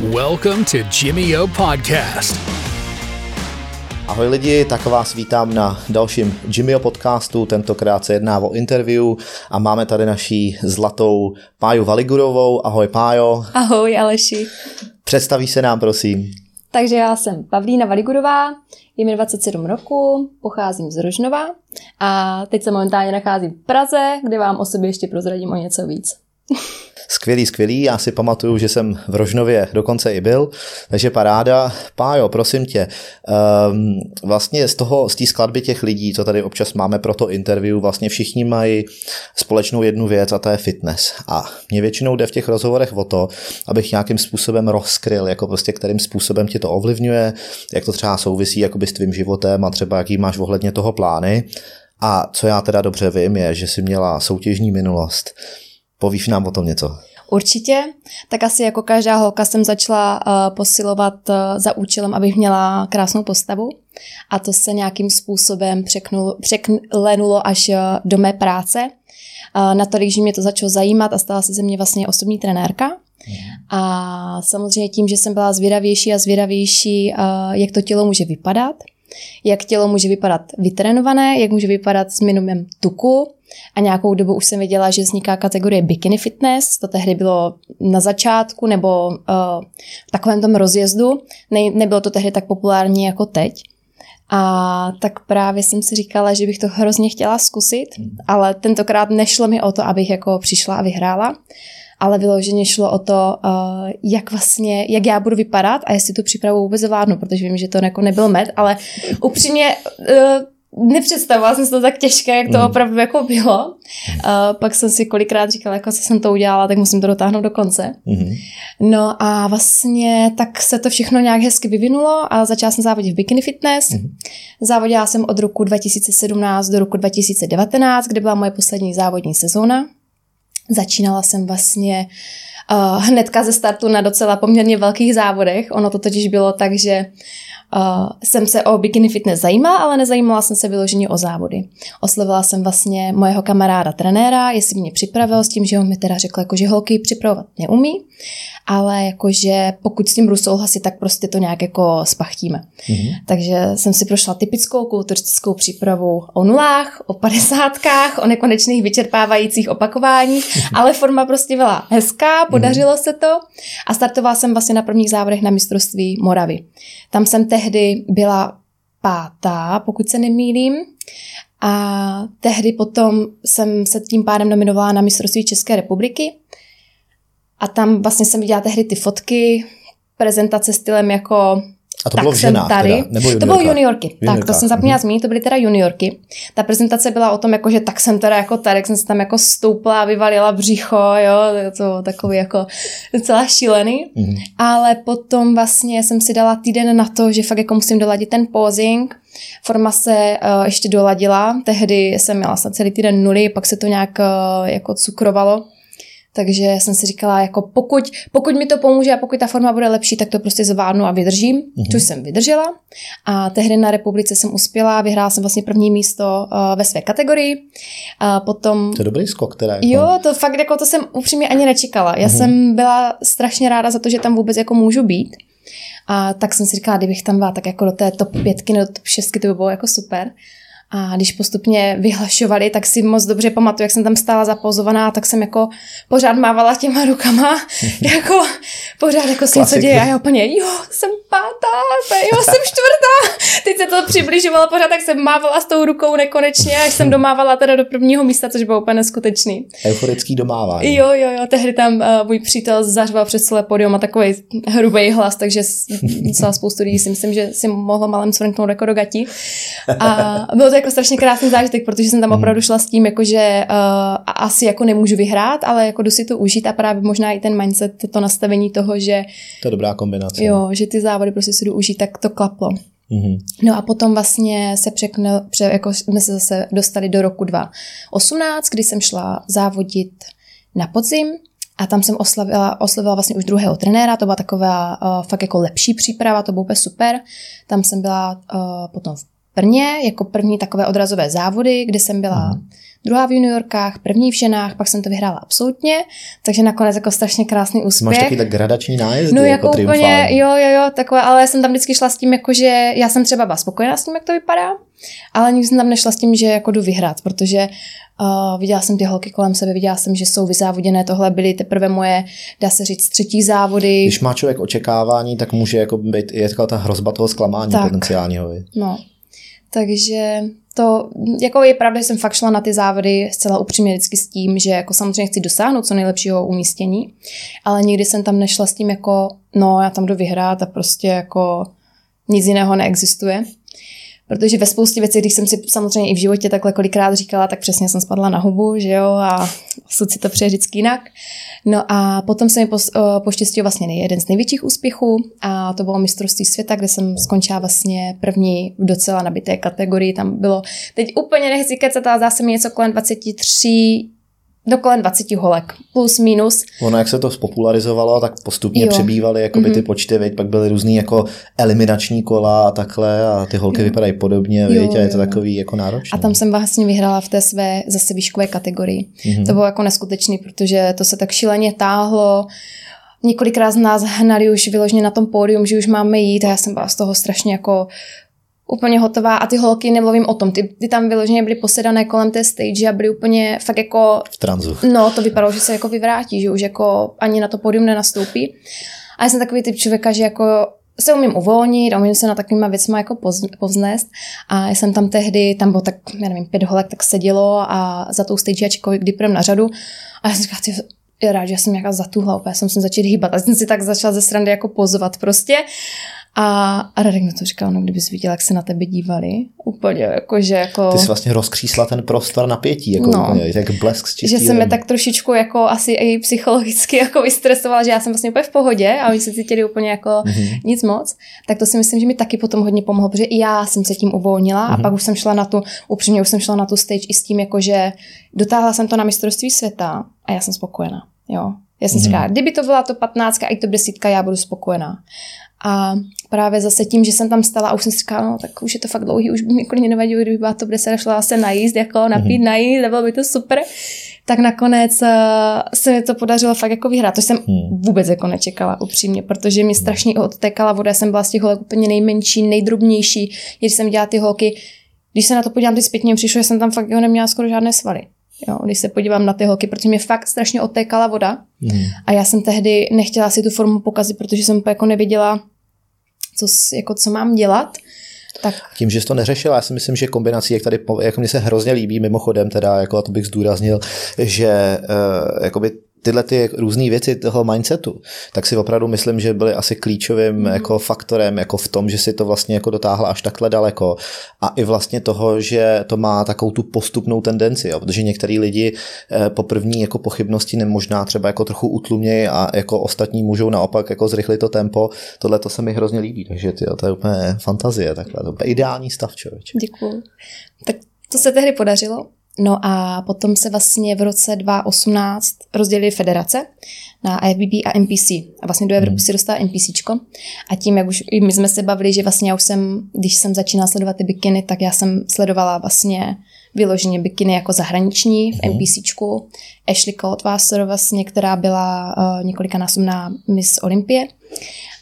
Welcome to Jimmy O Podcast. Ahoj lidi, tak vás vítám na dalším Jimmyho podcastu. Tentokrát se jedná o interview a máme tady naší zlatou Páju Valigurovou. Ahoj Pájo. Ahoj Aleši. Představí se nám prosím. Takže já jsem Pavlína Valigurová, je mi 27 roku, pocházím z Rožnova a teď se momentálně nacházím v Praze, kde vám o sobě ještě prozradím o něco víc. Skvělý, skvělý. Já si pamatuju, že jsem v Rožnově dokonce i byl, takže paráda. Pájo, prosím tě, um, vlastně z toho, z té skladby těch lidí, co tady občas máme pro to interview, vlastně všichni mají společnou jednu věc a to je fitness. A mě většinou jde v těch rozhovorech o to, abych nějakým způsobem rozkryl, jako prostě kterým způsobem tě to ovlivňuje, jak to třeba souvisí jakoby s tvým životem a třeba jaký máš ohledně toho plány. A co já teda dobře vím, je, že jsi měla soutěžní minulost. Povíš nám o tom něco? Určitě. Tak asi jako každá holka jsem začala uh, posilovat uh, za účelem, abych měla krásnou postavu. A to se nějakým způsobem překnulo, překlenulo až uh, do mé práce. Uh, natolik, že mě to začalo zajímat a stala se ze mě vlastně osobní trenérka. A samozřejmě tím, že jsem byla zvědavější a zvědavější, uh, jak to tělo může vypadat, jak tělo může vypadat vytrénované, jak může vypadat s minimem tuku, a nějakou dobu už jsem věděla, že vzniká kategorie bikini fitness, to tehdy bylo na začátku nebo uh, v takovém tom rozjezdu, ne, nebylo to tehdy tak populární jako teď. A tak právě jsem si říkala, že bych to hrozně chtěla zkusit, ale tentokrát nešlo mi o to, abych jako přišla a vyhrála, ale vyloženě šlo o to, uh, jak vlastně, jak já budu vypadat a jestli tu přípravu vůbec zvládnu, protože vím, že to jako nebyl med, ale upřímně uh, nepředstavovala jsem si to tak těžké, jak to mm. opravdu jako bylo. Uh, pak jsem si kolikrát říkala, jako co jsem to udělala, tak musím to dotáhnout do konce. Mm. No a vlastně tak se to všechno nějak hezky vyvinulo a začala jsem závodit v bikini fitness. Mm. Závodila jsem od roku 2017 do roku 2019, kde byla moje poslední závodní sezóna. Začínala jsem vlastně uh, hnedka ze startu na docela poměrně velkých závodech. Ono to totiž bylo tak, že Uh, jsem se o bikini fitness zajímala, ale nezajímala jsem se vyloženě o závody. Oslovila jsem vlastně mojeho kamaráda trenéra, jestli mě připravil s tím, že on mi teda řekl, jako, že holky připravovat neumí ale jakože pokud s tím budu souhlasit, tak prostě to nějak jako spachtíme. Mm-hmm. Takže jsem si prošla typickou kulturistickou přípravu o nulách, o padesátkách, o nekonečných vyčerpávajících opakováních, mm-hmm. ale forma prostě byla hezká, podařilo mm-hmm. se to a startovala jsem vlastně na prvních závodech na mistrovství Moravy. Tam jsem tehdy byla pátá, pokud se nemýlím. A tehdy potom jsem se tím pádem nominovala na mistrovství České republiky a tam vlastně jsem viděla tehdy ty fotky, prezentace stylem jako a to tak bylo v ženách tady. Teda, nebo To bylo juniorky. Tak, to jsem zapomněla mm-hmm. zmínit, to byly teda juniorky. Ta prezentace byla o tom, jako, že tak jsem teda jako tady, jak jsem se tam jako stoupla a vyvalila břicho, jo, to takový jako docela šílený. Mm-hmm. Ale potom vlastně jsem si dala týden na to, že fakt jako musím doladit ten posing. Forma se uh, ještě doladila, tehdy jsem měla snad celý týden nuly, pak se to nějak uh, jako cukrovalo takže jsem si říkala, jako pokud, pokud mi to pomůže a pokud ta forma bude lepší, tak to prostě zvládnu a vydržím, mm-hmm. což jsem vydržela. A tehdy na republice jsem uspěla, vyhrála jsem vlastně první místo uh, ve své kategorii. A potom... To je dobrý skok, teda. Jako... Jo, to fakt jako to jsem upřímně ani nečekala. Já mm-hmm. jsem byla strašně ráda za to, že tam vůbec jako můžu být. A tak jsem si říkala, kdybych tam byla tak jako do té top pětky nebo top šestky, to by bylo jako super. A když postupně vyhlašovali, tak si moc dobře pamatuju, jak jsem tam stála zapozovaná, tak jsem jako pořád mávala těma rukama, jako pořád jako si něco děje a já úplně, jo, jsem pátá, jo, jsem čtvrtá. Teď se to přibližovalo pořád, tak jsem mávala s tou rukou nekonečně, až jsem domávala teda do prvního místa, což bylo úplně neskutečný. Euforický domávání. Jo, jo, jo, tehdy tam uh, můj přítel zařval přes celé podium a takový hrubý hlas, takže docela spoustu lidí si myslím, že si mohlo malem svrknout jako do gatí. A bylo jako strašně krásný zážitek, protože jsem tam mhm. opravdu šla s tím, jako že uh, asi jako nemůžu vyhrát, ale jako jdu si to užít a právě možná i ten mindset, to nastavení toho, že... To je dobrá kombinace. Jo, že ty závody prostě si jdu užít, tak to klaplo. Mm-hmm. No a potom vlastně se překne, pře, jako jsme se zase dostali do roku 2018, kdy jsem šla závodit na podzim a tam jsem oslavila, oslavila vlastně už druhého trenéra, to byla taková uh, fakt jako lepší příprava, to bylo úplně super. Tam jsem byla uh, potom v Brně jako první takové odrazové závody, kde jsem byla mm. druhá v juniorkách, první v ženách, pak jsem to vyhrála absolutně, takže nakonec jako strašně krásný úspěch. Máš taky tak gradační nájezdy, No jako, jako úplně, jo, jo, jo, takové, ale já jsem tam vždycky šla s tím, jako že já jsem třeba byla spokojená s tím, jak to vypadá, ale nikdy jsem tam nešla s tím, že jako jdu vyhrát, protože uh, viděla jsem ty holky kolem sebe, viděla jsem, že jsou vyzávoděné, tohle byly teprve moje, dá se říct, třetí závody. Když má člověk očekávání, tak může jako být je taková ta hrozba toho zklamání Tak. potenciálního. No, takže to, jako je pravda, že jsem fakt šla na ty závody zcela upřímně vždycky s tím, že jako samozřejmě chci dosáhnout co nejlepšího umístění, ale nikdy jsem tam nešla s tím jako, no já tam jdu vyhrát a prostě jako nic jiného neexistuje. Protože ve spoustě věcí, když jsem si samozřejmě i v životě takhle kolikrát říkala, tak přesně jsem spadla na hubu, že jo, a osud si to přeje vždycky jinak. No a potom se mi pos- eh, poštěstil vlastně jeden z největších úspěchů a to bylo mistrovství světa, kde jsem skončila vlastně první v docela nabité kategorii. Tam bylo, teď úplně nechci kecat, ale zdá se mi něco kolem 23, do kolem 20 holek, plus minus. Ono, jak se to spopularizovalo, tak postupně Jo. přibývaly jakoby ty Mhm. počty, viď? pak byly různý jako eliminační kola a takhle a ty holky Jo. vypadají podobně, Jo, viď? a je to jo. takový jako náročné. A tam jsem vlastně vyhrála v té své zase výškové kategorii. Mhm. To bylo jako neskutečný, protože to se tak šíleně táhlo. Několikrát z nás hnali už vyloženě na tom pódium, že už máme jít a já jsem byla z toho strašně jako úplně hotová a ty holky, nemluvím o tom, ty, ty tam vyloženě byly posedané kolem té stage a byly úplně fakt jako, v tranzu. no to vypadalo, že se jako vyvrátí, že už jako ani na to pódium nenastoupí. A já jsem takový typ člověka, že jako se umím uvolnit a umím se na takovýma věcma jako povznést. A já jsem tam tehdy, tam bylo tak, já nevím, pět holek tak sedělo a za tou stage já čekala, kdy půjdem na řadu. A já jsem říkala, ty, je rád, že já jsem nějaká zatuhla, úplně jsem se začít hýbat. A jsem si tak začala ze srandy jako pozvat prostě. A, a Radek mi to říkal, no kdybys viděl, jak se na tebe dívali. Úplně, jako, že jako... Ty jsi vlastně rozkřísla ten prostor napětí, jako No. úplně, jak blesk z že jsem je tak trošičku jako asi i psychologicky jako vystresovala, že já jsem vlastně úplně v pohodě a oni se cítili úplně jako Mhm. nic moc, tak to si myslím, že mi taky potom hodně pomohlo, protože i já jsem se tím uvolnila a Mhm. pak už jsem šla na tu, upřímně už jsem šla na tu stage i s tím, jako že dotáhla jsem to na mistrovství světa a já jsem spokojená, jo. Já jsem Mhm. říkala, kdyby to byla to 15 a i to desítka, já budu spokojená. A právě zase tím, že jsem tam stala a už jsem si říkala, no tak už je to fakt dlouhý, už by mi klidně nevadilo, kdyby byla to 10 a šla se najíst, jako napít, Mhm. najíst, a bylo by to super. Tak nakonec uh, se mi to podařilo fakt jako vyhrát. To jsem Hmm. vůbec jako nečekala upřímně, protože mi strašně odtékala voda, jsem byla z těch holek úplně nejmenší, nejdrobnější, když jsem dělala ty holky, když se na to podívám ty zpětně, přišlo, že jsem tam fakt jako neměla skoro žádné svaly. Jo, když se podívám na ty holky, protože mě fakt strašně odtékala voda Mhm. a já jsem tehdy nechtěla si tu formu pokazit, protože jsem jako nevěděla, co, jako, co mám dělat. Tak Tím, že jsi to neřešila, já si myslím, že kombinací, jak tady, jako mně se hrozně líbí, mimochodem teda, jako a to bych zdůraznil, že uh, jakoby tyhle ty různé věci toho mindsetu, tak si opravdu myslím, že byly asi klíčovým mm. jako faktorem jako v tom, že si to vlastně jako dotáhla až takhle daleko a i vlastně toho, že to má takovou tu postupnou tendenci, jo, protože některý lidi eh, po první jako pochybnosti nemožná třeba jako trochu utlumějí a jako ostatní můžou naopak jako zrychlit to tempo, tohle to se mi hrozně líbí, takže tyjo, to je úplně fantazie takhle, to je ideální stav člověče. děkuju. Tak to se tehdy podařilo. No a potom se vlastně v roce 2018 rozdělily federace na IFBB a NPC. A vlastně do Evropy Hmm. si dostala NPCčko. A tím, jak už i my jsme se bavili, že vlastně já už jsem, když jsem začínala sledovat ty bikiny, tak já jsem sledovala vlastně vyloženě bikiny jako zahraniční v Mhm. NPCčku. Ashley Coldwasser vlastně, která byla uh, několikanásobná Miss Olympie.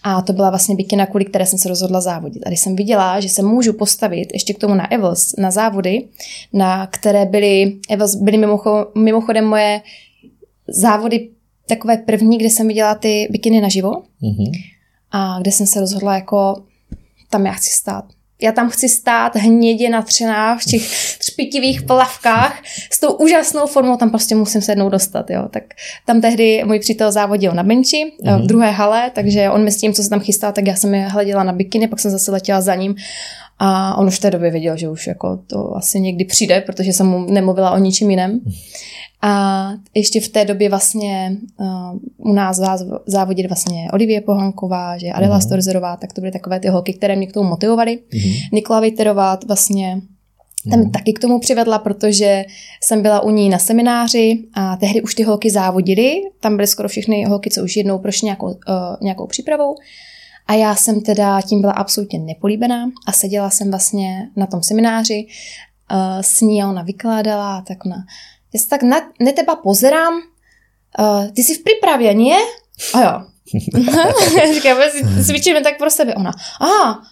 A to byla vlastně bikina, kvůli které jsem se rozhodla závodit. A když jsem viděla, že se můžu postavit ještě k tomu na Evels, na závody, na které byly, Evels byly mimocho, mimochodem moje závody takové první, kde jsem viděla ty bikiny naživo Mhm. a kde jsem se rozhodla jako, tam já chci stát. Já tam chci stát hnědě natřená v těch třpitivých plavkách s tou úžasnou formou, tam prostě musím se jednou dostat, jo. Tak tam tehdy můj přítel závodil na benči Mhm. v druhé hale, takže on mi s tím, co se tam chystal, tak já jsem je hleděla na bikiny, pak jsem zase letěla za ním a on už v té době věděl, že už jako to asi někdy přijde, protože jsem mu nemluvila o ničem jiném. A ještě v té době vlastně uh, u nás závodili vlastně Olivie Pohanková, že Adela mm. Storzerová, tak to byly takové ty holky, které mě k tomu motivovaly. Mhm. Nikola Vejterová vlastně tam Mhm. taky k tomu přivedla, protože jsem byla u ní na semináři a tehdy už ty holky závodily. Tam byly skoro všechny holky, co už jednou prošly nějakou, uh, nějakou přípravou. A já jsem teda tím byla absolutně nepolíbená a seděla jsem vlastně na tom semináři uh, s ní a ona vykládala a tak ona, já se tak na, na teba pozerám, uh, ty jsi v přípravě, nie? A jo. říkám, cvičíme tak pro sebe. Ona, aha,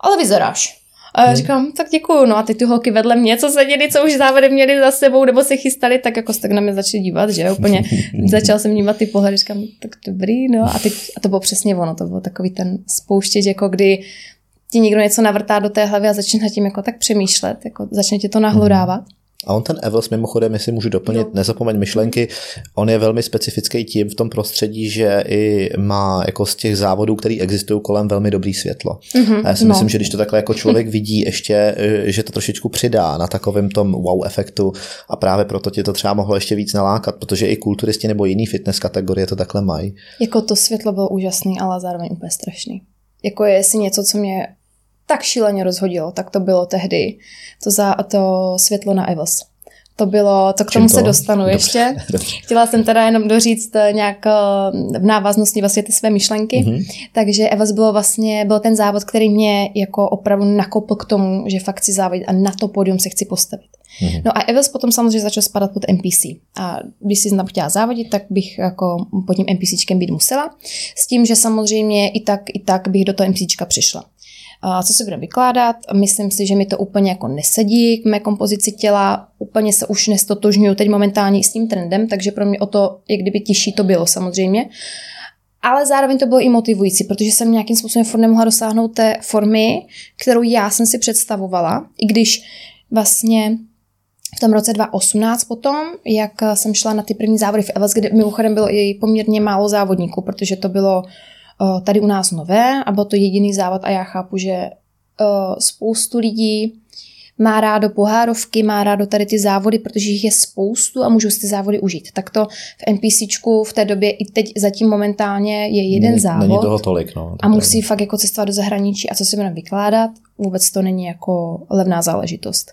ale vyzeráš. A já hmm. říkám, tak děkuju. No a ty ty holky vedle mě, co seděli, co už závody měli za sebou, nebo se chystali, tak jako se tak na mě začali dívat, že úplně začal jsem vnímat ty pohledy, říkám, tak dobrý, no a, ty, a to bylo přesně ono, to byl takový ten spouštěč, jako kdy ti někdo něco navrtá do té hlavy a začne nad tím jako tak přemýšlet, jako začne tě to nahlodávat. Hmm. A on ten Evels mimochodem, jestli můžu doplnit, no. nezapomeň myšlenky, on je velmi specifický tím v tom prostředí, že i má jako z těch závodů, které existují kolem, velmi dobrý světlo. Mm-hmm, a já si no. myslím, že když to takhle jako člověk vidí ještě, eh, že to trošičku přidá na takovém tom wow efektu a právě proto tě to třeba mohlo ještě víc nalákat, protože i kulturisti nebo jiný fitness kategorie to takhle mají. Jako to světlo bylo úžasný, ale zároveň úplně strašný. Jako je si něco, co mě tak šíleně rozhodilo, tak to bylo tehdy to, za, to světlo na Evos. To bylo, to k tomu to? se dostanu dobře, ještě. Chtěla jsem teda jenom doříct eh, nějak eh, v návaznosti vlastně ty své myšlenky. Mm-hmm. Takže Evos bylo vlastně, byl ten závod, který mě jako opravdu nakopl k tomu, že fakt chci závodit a na to pódium se chci postavit. Mm-hmm. No a Evos potom samozřejmě začal spadat pod NPC. A když si znám chtěla závodit, tak bych jako pod tím NPCčkem být musela. S tím, že samozřejmě i tak, i tak bych do toho NPCčka přišla co si budeme vykládat. Myslím si, že mi to úplně jako nesedí k mé kompozici těla, úplně se už nestotožňuju teď momentálně s tím trendem, takže pro mě o to, jak kdyby těžší to bylo samozřejmě. Ale zároveň to bylo i motivující, protože jsem nějakým způsobem furt nemohla dosáhnout té formy, kterou já jsem si představovala, i když vlastně v tom roce 2018 potom, jak jsem šla na ty první závody v Evas, kde mimochodem bylo i poměrně málo závodníků, protože to bylo tady u nás nové a byl to jediný závod a já chápu, že spoustu lidí má rádo pohárovky, má rádo tady ty závody, protože jich je spoustu a můžu si ty závody užít. Tak to v NPCčku v té době i teď zatím momentálně je jeden není, závod. Není toho tolik, no. A musí pravda. fakt jako cestovat do zahraničí a co si budeme vykládat, vůbec to není jako levná záležitost.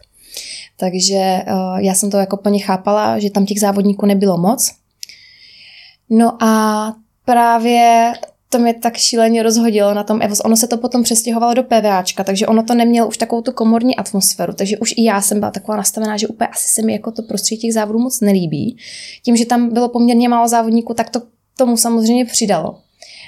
Takže já jsem to jako plně chápala, že tam těch závodníků nebylo moc. No a právě to mě tak šíleně rozhodilo na tom EVOS. Ono se to potom přestěhovalo do PVAčka, takže ono to nemělo už takovou tu komorní atmosféru, takže už i já jsem byla taková nastavená, že úplně asi se mi jako to prostředí těch závodů moc nelíbí. Tím, že tam bylo poměrně málo závodníků, tak to tomu samozřejmě přidalo.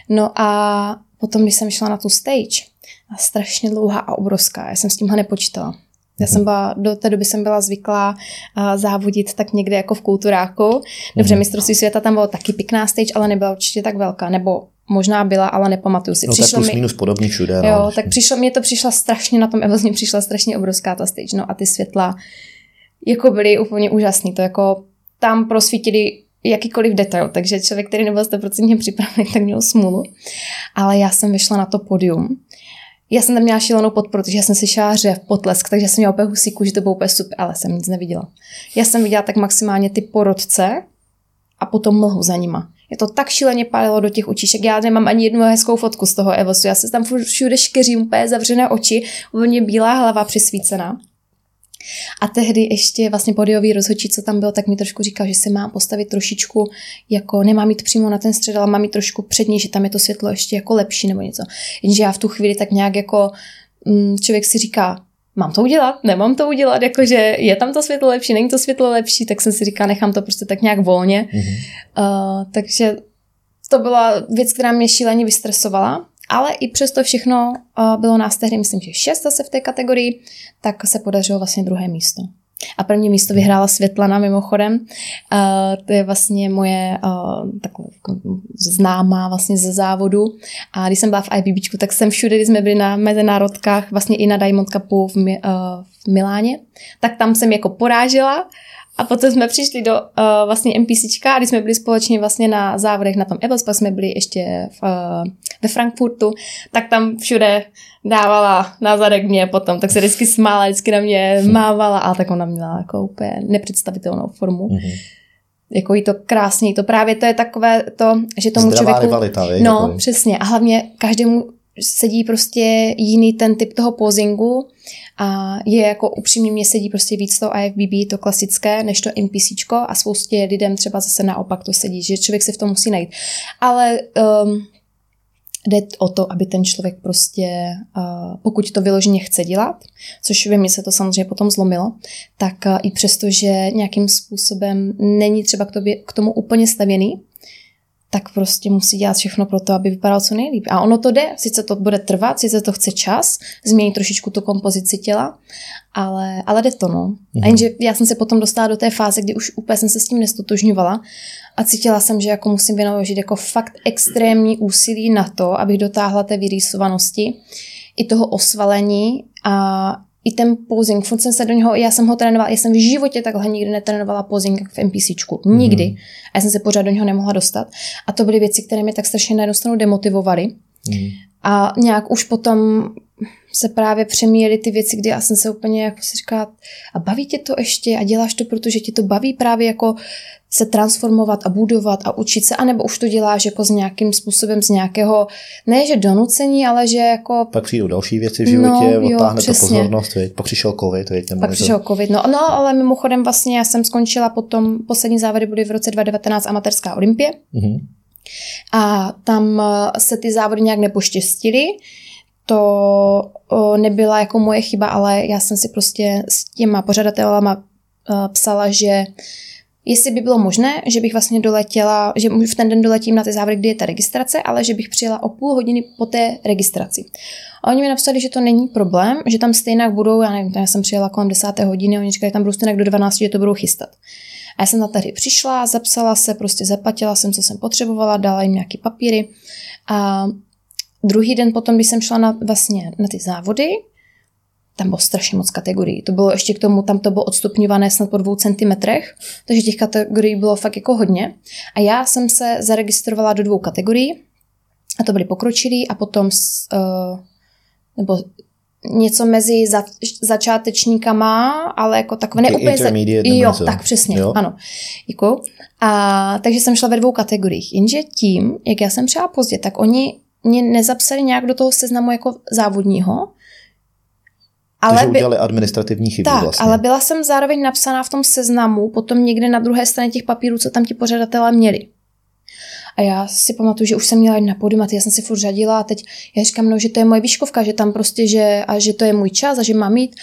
No a potom, když jsem šla na tu stage, a strašně dlouhá a obrovská, já jsem s tímhle nepočítala. Já jsem byla, do té doby jsem byla zvyklá uh, závodit tak někde jako v kulturáku. Dobře, mm. mistrovství světa tam bylo taky pěkná stage, ale nebyla určitě tak velká, nebo možná byla, ale nepamatuju si. No přišlo tak plus mi, minus podobně všude. Jo, no. tak přišlo, mě to přišla strašně, na tom Evozně přišla strašně obrovská ta stage, no a ty světla jako byly úplně úžasný, to jako tam prosvítili jakýkoliv detail, takže člověk, který nebyl 100% připravený, tak měl smůlu. Ale já jsem vyšla na to podium. Já jsem tam měla šílenou podporu, protože já jsem slyšela řev, potlesk, takže jsem měla úplně husíku, že to bylo úplně super, ale jsem nic neviděla. Já jsem viděla tak maximálně ty porodce a potom mlhu za nima. Je to tak šíleně pálilo do těch očíšek. Já nemám ani jednu hezkou fotku z toho Evosu. Já se tam všude škeřím, úplně zavřené oči, úplně bílá hlava přisvícená. A tehdy ještě vlastně podiový rozhodčí, co tam byl, tak mi trošku říkal, že se má postavit trošičku, jako nemá mít přímo na ten střed, ale má mít trošku přední, že tam je to světlo ještě jako lepší nebo něco. Jenže já v tu chvíli tak nějak jako mm, člověk si říká, mám to udělat, nemám to udělat, jakože je tam to světlo lepší, není to světlo lepší, tak jsem si říkala, nechám to prostě tak nějak volně. Mm-hmm. Uh, takže to byla věc, která mě šíleně vystresovala, ale i přesto všechno uh, bylo nás tehdy, myslím, že šest zase v té kategorii, tak se podařilo vlastně druhé místo. A první místo vyhrála Světlana mimochodem. Uh, to je vlastně moje uh, takové jako známá vlastně ze závodu. A když jsem byla v IBBčku, tak jsem všude, když jsme byli na mezinárodkách, vlastně i na Diamond Cupu v, uh, v Miláně, tak tam jsem jako porážela a potom jsme přišli do uh, vlastně NPCčka a když jsme byli společně vlastně na závodech na tom Evels, pak jsme byli ještě v, uh, ve Frankfurtu, tak tam všude dávala na zadek mě potom, tak se vždycky smála, vždycky na mě mávala, a tak ona měla jako úplně nepředstavitelnou formu. Mm-hmm jako jí to krásně, to právě to je takové to, že tomu Zdravá člověku... rivalita, No, jako... přesně. A hlavně každému sedí prostě jiný ten typ toho pozingu a je jako upřímně mě sedí prostě víc to IFBB, to klasické, než to NPCčko a spoustě lidem třeba zase naopak to sedí, že člověk se v tom musí najít. Ale um, jde o to, aby ten člověk prostě, pokud to vyloženě chce dělat, což ve mně se to samozřejmě potom zlomilo, tak i přesto, že nějakým způsobem není třeba k, tobě, k tomu úplně stavěný, tak prostě musí dělat všechno pro to, aby vypadal co nejlíp. A ono to jde, sice to bude trvat, sice to chce čas, změnit trošičku tu kompozici těla, ale, ale jde to, no. Mm-hmm. A mhm. jenže já jsem se potom dostala do té fáze, kdy už úplně jsem se s tím nestotožňovala a cítila jsem, že jako musím vynaložit jako fakt extrémní úsilí na to, abych dotáhla té vyrýsovanosti i toho osvalení a i ten posing, furt jsem se do něho, já jsem ho trénovala, já jsem v životě takhle nikdy netrénovala posing v NPCčku, nikdy. Mm. A já jsem se pořád do něho nemohla dostat. A to byly věci, které mě tak strašně na jednu stranu demotivovaly. Mm. A nějak už potom se právě přemíjely ty věci, kdy já jsem se úplně jako si říkala, a baví tě to ještě a děláš to, protože ti to baví právě jako se transformovat a budovat a učit se, anebo už to děláš jako s nějakým způsobem, z nějakého, ne že donucení, ale že jako... Pak přijdou další věci v životě, no, odtáhne to pozornost, viď? pak přišel covid. Viď? Pak přišel covid, no, no, ale mimochodem vlastně já jsem skončila potom, poslední závody byly v roce 2019 amatérská olympie mm-hmm. a tam se ty závody nějak nepoštěstily, to nebyla jako moje chyba, ale já jsem si prostě s těma pořadatelama uh, psala, že jestli by bylo možné, že bych vlastně doletěla, že v ten den doletím na ty závody, kdy je ta registrace, ale že bych přijela o půl hodiny po té registraci. A oni mi napsali, že to není problém, že tam stejně budou, já nevím, já jsem přijela kolem 10. hodiny, oni říkali, že tam budou stejně do 12, že to budou chystat. A já jsem na tady přišla, zapsala se, prostě zaplatila jsem, co jsem potřebovala, dala jim nějaký papíry a Druhý den potom, když jsem šla na, vlastně na ty závody, tam bylo strašně moc kategorií. To bylo ještě k tomu, tam to bylo odstupňované snad po dvou centimetrech, takže těch kategorií bylo fakt jako hodně. A já jsem se zaregistrovala do dvou kategorií, a to byly pokročilí a potom uh, nebo něco mezi za, začátečníkama, ale jako takové neúplně... Za, jo, tak přesně, jo? ano. Děkuju. A, takže jsem šla ve dvou kategoriích. Jenže tím, jak já jsem přijela pozdě, tak oni mě nezapsali nějak do toho seznamu jako závodního. Ale Takže udělali by... administrativní chyby tak, vlastně. ale byla jsem zároveň napsaná v tom seznamu, potom někde na druhé straně těch papírů, co tam ti pořadatelé měli. A já si pamatuju, že už jsem měla na podium a já jsem si furt řadila a teď já říkám, no, že to je moje výškovka, že tam prostě, že, a že to je můj čas a že mám jít.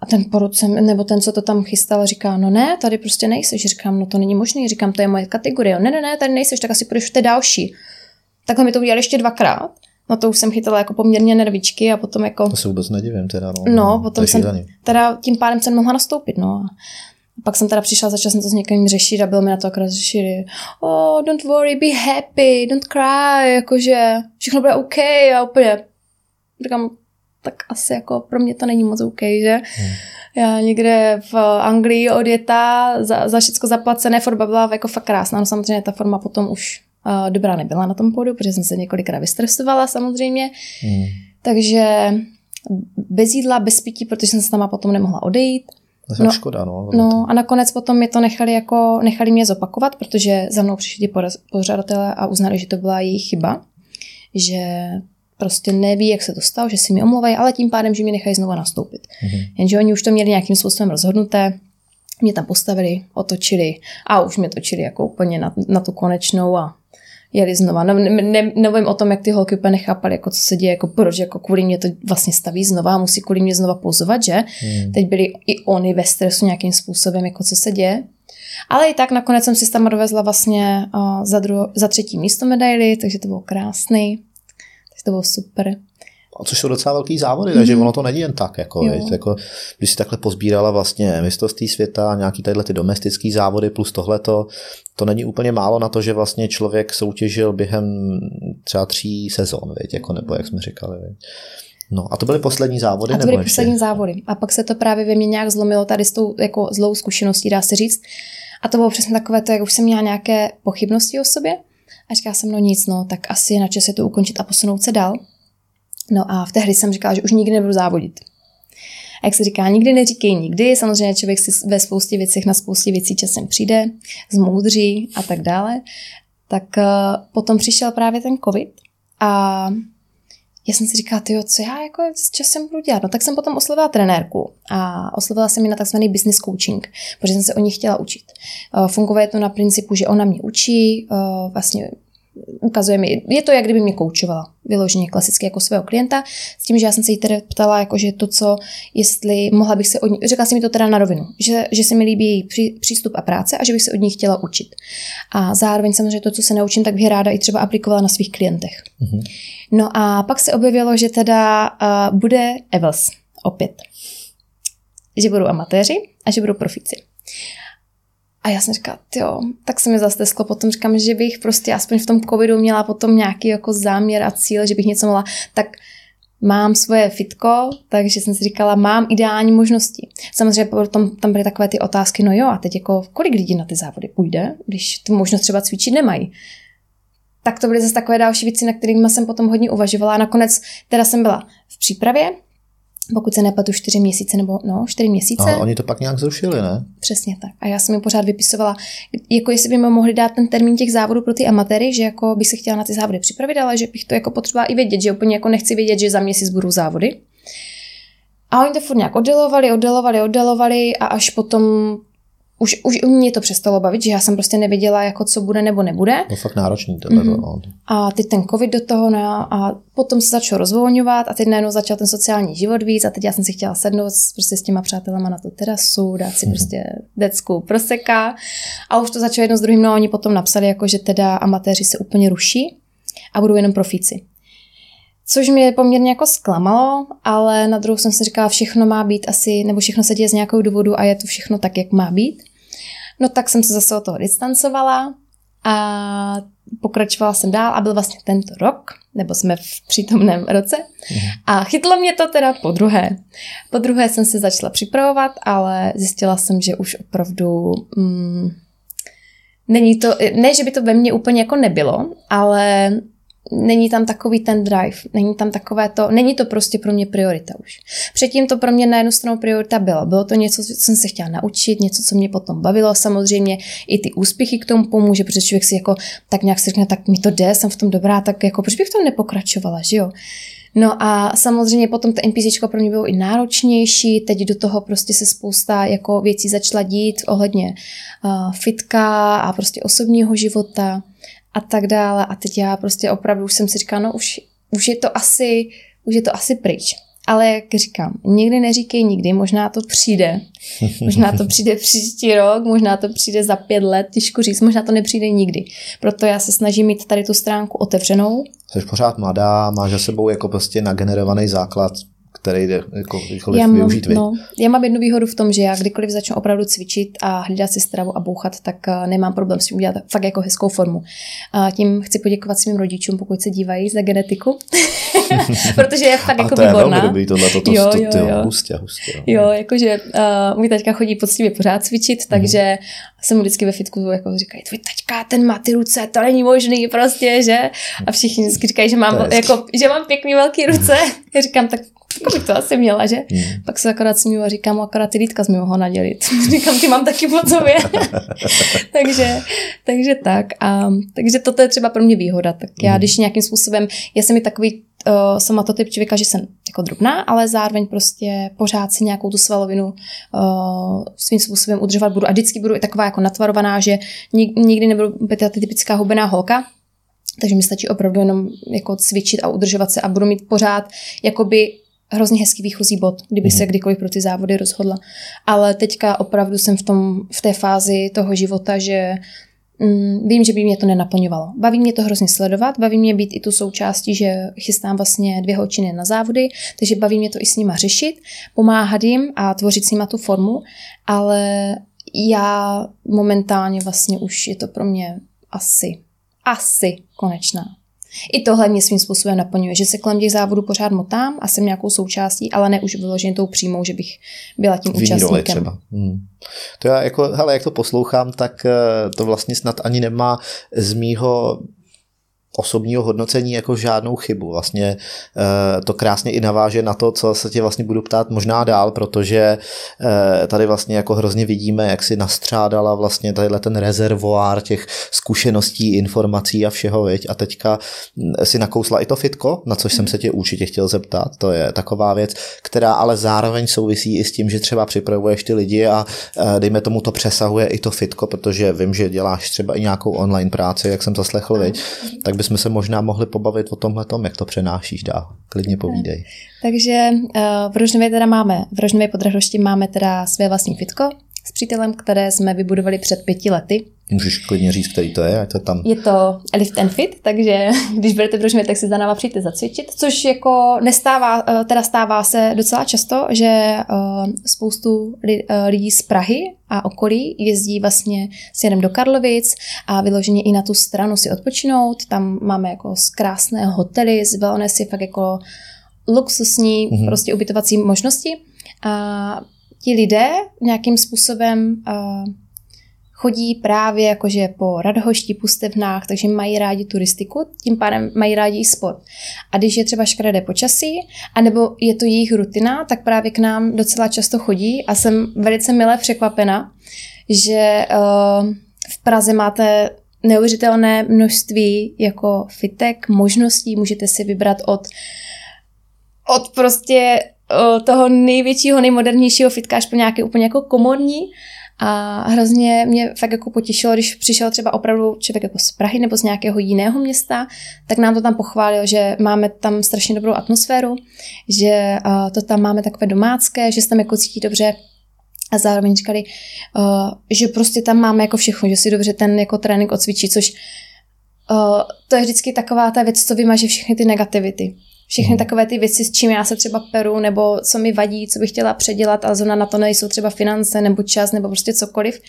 A ten porodce, nebo ten, co to tam chystal, říká, no ne, tady prostě nejseš. Říkám, no to není možné. Říkám, to je moje kategorie. Ne, ne, ne, tady nejseš, tak asi půjdeš v té další. Takhle mi to udělali ještě dvakrát. No to už jsem chytala jako poměrně nervičky a potom jako... To se vůbec nedivím teda, no. No, potom jsem, teda tím pádem jsem mohla nastoupit, no. A pak jsem teda přišla, začala jsem to s někým řešit a bylo mi na to akorát řešit, oh, don't worry, be happy, don't cry, jakože všechno bude OK a úplně říkám, tak asi jako pro mě to není moc OK, že? Hmm. Já někde v Anglii odjetá, za, za všechno zaplacené, forma byla jako fakt krásná, no samozřejmě ta forma potom už dobrá nebyla na tom pódu, protože jsem se několikrát vystresovala samozřejmě. Hmm. Takže bez jídla, bez pití, protože jsem se tam potom nemohla odejít. To je no, škoda, no. No a nakonec potom mi to nechali, jako, nechali mě zopakovat, protože za mnou přišli pořadatelé a uznali, že to byla jejich chyba, že prostě neví, jak se to stalo, že si mi omlouvají, ale tím pádem, že mě nechají znovu nastoupit. Mm-hmm. Jenže oni už to měli nějakým způsobem rozhodnuté, mě tam postavili, otočili a už mě točili jako úplně na, na tu konečnou a jeli znova. No, ne, ne, nevím o tom, jak ty holky úplně nechápaly, jako co se děje, jako proč, jako kvůli mě to vlastně staví znova, musí kvůli mě znova pozovat, že? Hmm. Teď byli i oni ve stresu nějakým způsobem, jako co se děje. Ale i tak nakonec jsem si tam dovezla vlastně uh, za, druho, za třetí místo medaily, takže to bylo krásný. Takže to bylo super. A což jsou docela velký závody, takže ono to není jen tak. Jako, jako, když si takhle pozbírala vlastně mistrovství světa, nějaký tadyhle ty domestický závody plus tohleto, to není úplně málo na to, že vlastně člověk soutěžil během třeba tří sezon, věď, jako, nebo jak jsme říkali. Věď. No a to byly poslední závody? A to byly nebo poslední závody. A pak se to právě ve mně nějak zlomilo tady s tou jako zlou zkušeností, dá se říct. A to bylo přesně takové to, jak už jsem měla nějaké pochybnosti o sobě. A říkala jsem, no nic, no, tak asi je na čase to ukončit a posunout se dál. No a v té hry jsem říkala, že už nikdy nebudu závodit. A jak se říká, nikdy neříkej nikdy. Samozřejmě člověk si ve spoustě věcech na spoustě věcí časem přijde, zmoudří a tak dále. Tak uh, potom přišel právě ten covid a já jsem si říkala, tyjo, co já jako s časem budu dělat? No tak jsem potom oslovila trenérku a oslovila jsem ji na takzvaný business coaching, protože jsem se o ní chtěla učit. Uh, funguje to na principu, že ona mě učí, uh, vlastně ukazuje mi, je to jak kdyby mě koučovala, vyloženě klasicky jako svého klienta, s tím, že já jsem se jí teda ptala, jako, že to, co, jestli mohla bych se od ní, řekla si mi to teda na rovinu, že, že se mi líbí její pří, přístup a práce a že bych se od ní chtěla učit. A zároveň samozřejmě to, co se naučím, tak bych ráda i třeba aplikovala na svých klientech. Mm-hmm. No a pak se objevilo, že teda uh, bude Evels opět. Že budou amatéři a že budou profici. A já jsem říkala, jo, tak se mi zase stesklo. Potom říkám, že bych prostě aspoň v tom covidu měla potom nějaký jako záměr a cíl, že bych něco mohla. Tak mám svoje fitko, takže jsem si říkala, mám ideální možnosti. Samozřejmě potom tam byly takové ty otázky, no jo, a teď jako kolik lidí na ty závody půjde, když tu možnost třeba cvičit nemají. Tak to byly zase takové další věci, na kterými jsem potom hodně uvažovala. A nakonec teda jsem byla v přípravě, pokud se nepletu, čtyři měsíce nebo no, čtyři měsíce. A oni to pak nějak zrušili, ne? Přesně tak. A já jsem mi pořád vypisovala, jako jestli by mi mohli dát ten termín těch závodů pro ty amatéry, že jako bych se chtěla na ty závody připravit, ale že bych to jako potřebovala i vědět, že úplně jako nechci vědět, že za měsíc budou závody. A oni to furt nějak oddalovali, oddalovali, oddalovali a až potom už, už mě to přestalo bavit, že já jsem prostě nevěděla, jako co bude nebo nebude. To fakt náročný tohle. Mm-hmm. A teď ten covid do toho no, a potom se začal rozvolňovat a teď najednou začal ten sociální život víc a teď já jsem si chtěla sednout prostě s těma přátelama na tu terasu, dát si mm-hmm. prostě decku proseka a už to začalo jedno s druhým, no a oni potom napsali, jako, že teda amatéři se úplně ruší a budou jenom profíci. Což mě poměrně jako zklamalo, ale na druhou jsem si říkala, všechno má být asi, nebo všechno se děje z nějakého důvodu a je to všechno tak, jak má být. No tak jsem se zase od toho distancovala a pokračovala jsem dál a byl vlastně tento rok, nebo jsme v přítomném roce. A chytlo mě to teda po druhé. Po druhé jsem se začala připravovat, ale zjistila jsem, že už opravdu... Mm, není to, ne, že by to ve mně úplně jako nebylo, ale není tam takový ten drive, není tam takové to, není to prostě pro mě priorita už. Předtím to pro mě na jednu stranu priorita bylo. Bylo to něco, co jsem se chtěla naučit, něco, co mě potom bavilo. Samozřejmě i ty úspěchy k tomu pomůže, protože člověk si jako tak nějak si řekne, tak mi to jde, jsem v tom dobrá, tak jako proč bych v tom nepokračovala, že jo? No a samozřejmě potom to NPC pro mě bylo i náročnější, teď do toho prostě se spousta jako věcí začala dít ohledně uh, fitka a prostě osobního života a tak dále. A teď já prostě opravdu už jsem si říkala, no už, už je to asi, už je to asi pryč. Ale jak říkám, nikdy neříkej nikdy, možná to přijde. Možná to přijde příští rok, možná to přijde za pět let, těžko říct, možná to nepřijde nikdy. Proto já se snažím mít tady tu stránku otevřenou. Jsi pořád mladá, máš za sebou jako prostě nagenerovaný základ který jde jako já mám, využít vy. No, já mám jednu výhodu v tom, že já kdykoliv začnu opravdu cvičit a hlídat si stravu a bouchat, tak uh, nemám problém s tím udělat fakt jako hezkou formu. A tím chci poděkovat svým rodičům, pokud se dívají za genetiku, protože je fakt jako to výborná. je velmi dobrý tohle, to, to, jo, jo, jo. hustě, hustě. Jo, jo jakože uh, můj taťka chodí poctivě pořád cvičit, mm-hmm. takže jsem mu vždycky ve fitku jako říkají, tvůj taťka, ten má ty ruce, to není možný prostě, že? A všichni vždycky říkají, že mám, jako, že mám pěkný velký ruce. Já říkám, tak jako bych to asi měla, že? Hmm. Pak se akorát smíju a říkám mu, akorát ty lítka mi ho nadělit. říkám, ty mám taky po sobě. takže, takže tak. A, takže toto je třeba pro mě výhoda. Tak já, hmm. když nějakým způsobem, já jsem mi takový uh, sama to typ člověka, že jsem jako drobná, ale zároveň prostě pořád si nějakou tu svalovinu uh, svým způsobem udržovat budu a vždycky budu i taková jako natvarovaná, že nikdy nebudu ta typická hubená holka, takže mi stačí opravdu jenom jako cvičit a udržovat se a budu mít pořád jakoby hrozně hezký výchozí bod, kdyby mm. se kdykoliv pro ty závody rozhodla. Ale teďka opravdu jsem v, tom, v té fázi toho života, že mm, vím, že by mě to nenaplňovalo. Baví mě to hrozně sledovat, baví mě být i tu součástí, že chystám vlastně dvě holčiny na závody, takže baví mě to i s nima řešit, pomáhat jim a tvořit s nima tu formu, ale já momentálně vlastně už je to pro mě asi, asi konečná. I tohle mě svým způsobem naplňuje, že se kolem těch závodů pořád motám a jsem nějakou součástí, ale ne už vyloženě tou přímou, že bych byla tím Vím účastníkem. třeba. Hmm. To já jako, hele, jak to poslouchám, tak eh, to vlastně snad ani nemá z mýho osobního hodnocení jako žádnou chybu. Vlastně uh, to krásně i naváže na to, co se tě vlastně budu ptát možná dál, protože uh, tady vlastně jako hrozně vidíme, jak si nastřádala vlastně tadyhle ten rezervoár těch zkušeností, informací a všeho, viď? a teďka hm, si nakousla i to fitko, na což jsem se tě určitě chtěl zeptat, to je taková věc, která ale zároveň souvisí i s tím, že třeba připravuješ ty lidi a uh, dejme tomu to přesahuje i to fitko, protože vím, že děláš třeba i nějakou online práci, jak jsem zaslechl, viď? tak bychom se možná mohli pobavit o tomhle tom, jak to přenášíš dál. Klidně povídej. Takže uh, v Rožnově teda máme, v Rožnově pod máme teda své vlastní fitko s přítelem, které jsme vybudovali před pěti lety. Můžeš klidně říct, který to je, ať to tam... Je to Lift and Fit, takže když budete v Rožnově, tak si za náma přijďte zacvičit, což jako nestává, eh, teda stává se docela často, že uh, spoustu lidí z Prahy a okolí jezdí vlastně směrem do Karlovic a vyloženě i na tu stranu si odpočinout. Tam máme jako z krásné hotely, z wellnessy, fakt jako luxusní mm-hmm. prostě ubytovací možnosti. A ti lidé nějakým způsobem uh, chodí právě jakože po Radhošti, Pustevnách, takže mají rádi turistiku, tím pádem mají rádi i sport. A když je třeba škaredé počasí, anebo je to jejich rutina, tak právě k nám docela často chodí a jsem velice milé překvapena, že uh, v Praze máte neuvěřitelné množství jako fitek, možností, můžete si vybrat od od prostě toho největšího, nejmodernějšího fitka až po nějaké úplně jako komorní. A hrozně mě fakt jako potěšilo, když přišel třeba opravdu člověk jako z Prahy nebo z nějakého jiného města, tak nám to tam pochválil, že máme tam strašně dobrou atmosféru, že to tam máme takové domácké, že se tam jako cítí dobře. A zároveň říkali, že prostě tam máme jako všechno, že si dobře ten jako trénink odsvičí, což to je vždycky taková ta věc, co vymaže všechny ty negativity všechny mm. takové ty věci, s čím já se třeba peru, nebo co mi vadí, co bych chtěla předělat a zrovna na to nejsou třeba finance nebo čas nebo prostě cokoliv,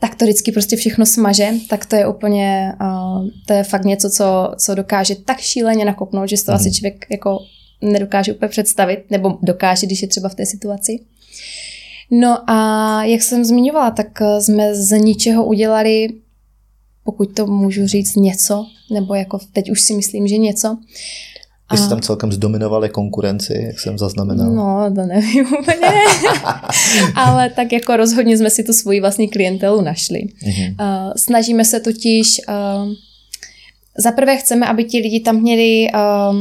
tak to vždycky prostě všechno smaže, tak to je úplně, uh, to je fakt něco, co, co dokáže tak šíleně nakopnout, že to mm. asi člověk jako nedokáže úplně představit, nebo dokáže, když je třeba v té situaci. No a jak jsem zmiňovala, tak jsme z ničeho udělali, pokud to můžu říct, něco, nebo jako teď už si myslím, že něco, vy jste tam celkem zdominovali konkurenci, jak jsem zaznamenal. No, to nevím úplně. Ale tak jako rozhodně jsme si tu svoji vlastní klientelu našli. Mm-hmm. Uh, snažíme se totiž, uh, zaprvé chceme, aby ti lidi tam měli uh,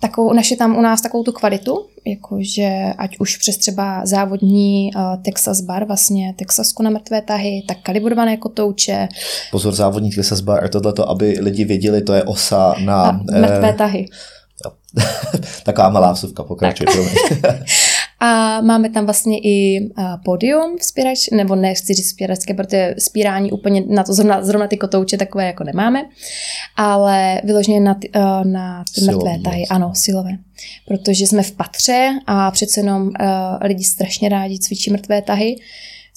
takovou, naše tam u nás takovou tu kvalitu, jakože ať už přes třeba závodní uh, Texas bar, vlastně Texasko na mrtvé tahy, tak kalibrované kotouče. Pozor, závodní Texas bar, tohleto, aby lidi věděli, to je osa na... na mrtvé eh, tahy. Taková malá vsuvka, pokračuj, A máme tam vlastně i podium vzpírač, nebo ne chci říct vzpíračské, protože spírání úplně na to zrovna, zrovna ty kotouče takové jako nemáme, ale vyloženě na ty, na ty mrtvé tahy, ano, silové. Protože jsme v patře a přece jenom uh, lidi strašně rádi cvičí mrtvé tahy,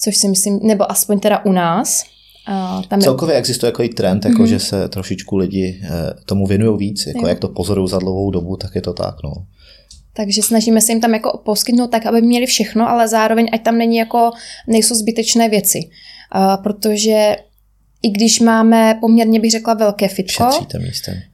což si myslím, nebo aspoň teda u nás, Uh, tam Celkově je... existuje jako i trend, jako mm-hmm. že se trošičku lidi uh, tomu věnují víc, jako jo. jak to pozorují za dlouhou dobu, tak je to tak. No. Takže snažíme se jim tam jako poskytnout tak, aby měli všechno, ale zároveň ať tam není jako, nejsou zbytečné věci. Uh, protože i když máme poměrně, bych řekla, velké fitko,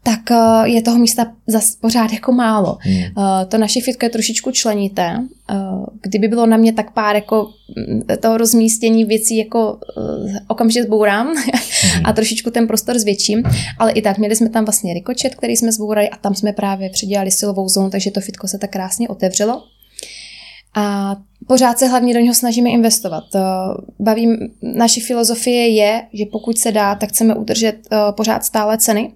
tak uh, je toho místa zas pořád jako málo. Hmm. Uh, to naše fitko je trošičku členité. Uh, kdyby bylo na mě tak pár jako mm, toho rozmístění věcí jako okamžitě zbourám hmm. a trošičku ten prostor zvětším, ale i tak měli jsme tam vlastně rikočet, který jsme zbourali a tam jsme právě předělali silovou zónu, takže to fitko se tak krásně otevřelo. A pořád se hlavně do něho snažíme investovat. Eh, Bavím, naše filozofie je, že pokud se dá, tak chceme udržet eh, pořád stále ceny,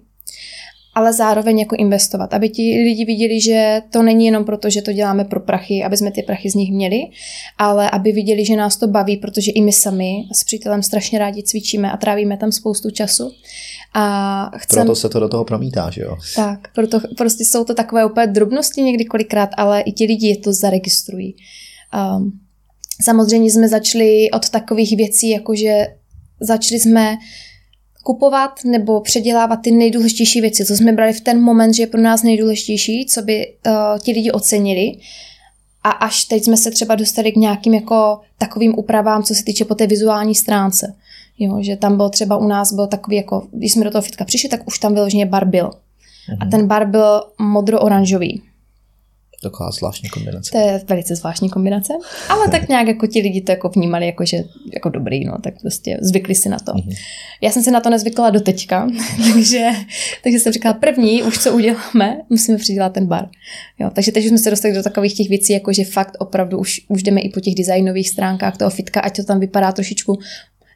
ale zároveň jako investovat, aby ti lidi viděli, že to není jenom proto, že to děláme pro prachy, aby jsme ty prachy z nich měli, ale aby viděli, že nás to baví, protože i my sami s přítelem strašně rádi cvičíme a trávíme tam spoustu času. A chcem... Proto se to do toho promítá, že jo? Tak, proto prostě jsou to takové úplně drobnosti někdy kolikrát, ale i ti lidi to zaregistrují. Um, samozřejmě jsme začali od takových věcí, jakože začali jsme kupovat nebo předělávat ty nejdůležitější věci, co jsme brali v ten moment, že je pro nás nejdůležitější, co by uh, ti lidi ocenili. A až teď jsme se třeba dostali k nějakým jako takovým úpravám, co se týče po té vizuální stránce. Jo, že tam byl třeba u nás byl takový jako, když jsme do toho fitka přišli, tak už tam vyloženě bar byl. A ten bar byl modro-oranžový. Taková zvláštní kombinace. To je velice zvláštní kombinace, ale tak nějak jako ti lidi to jako vnímali jako, že jako dobrý, no, tak prostě zvykli si na to. Mhm. Já jsem si na to nezvykla do teďka, takže, takže jsem říkala, první, už co uděláme, musíme přidělat ten bar. Jo, takže teď už jsme se dostali do takových těch věcí, jako že fakt opravdu už, už jdeme i po těch designových stránkách toho fitka, ať to tam vypadá trošičku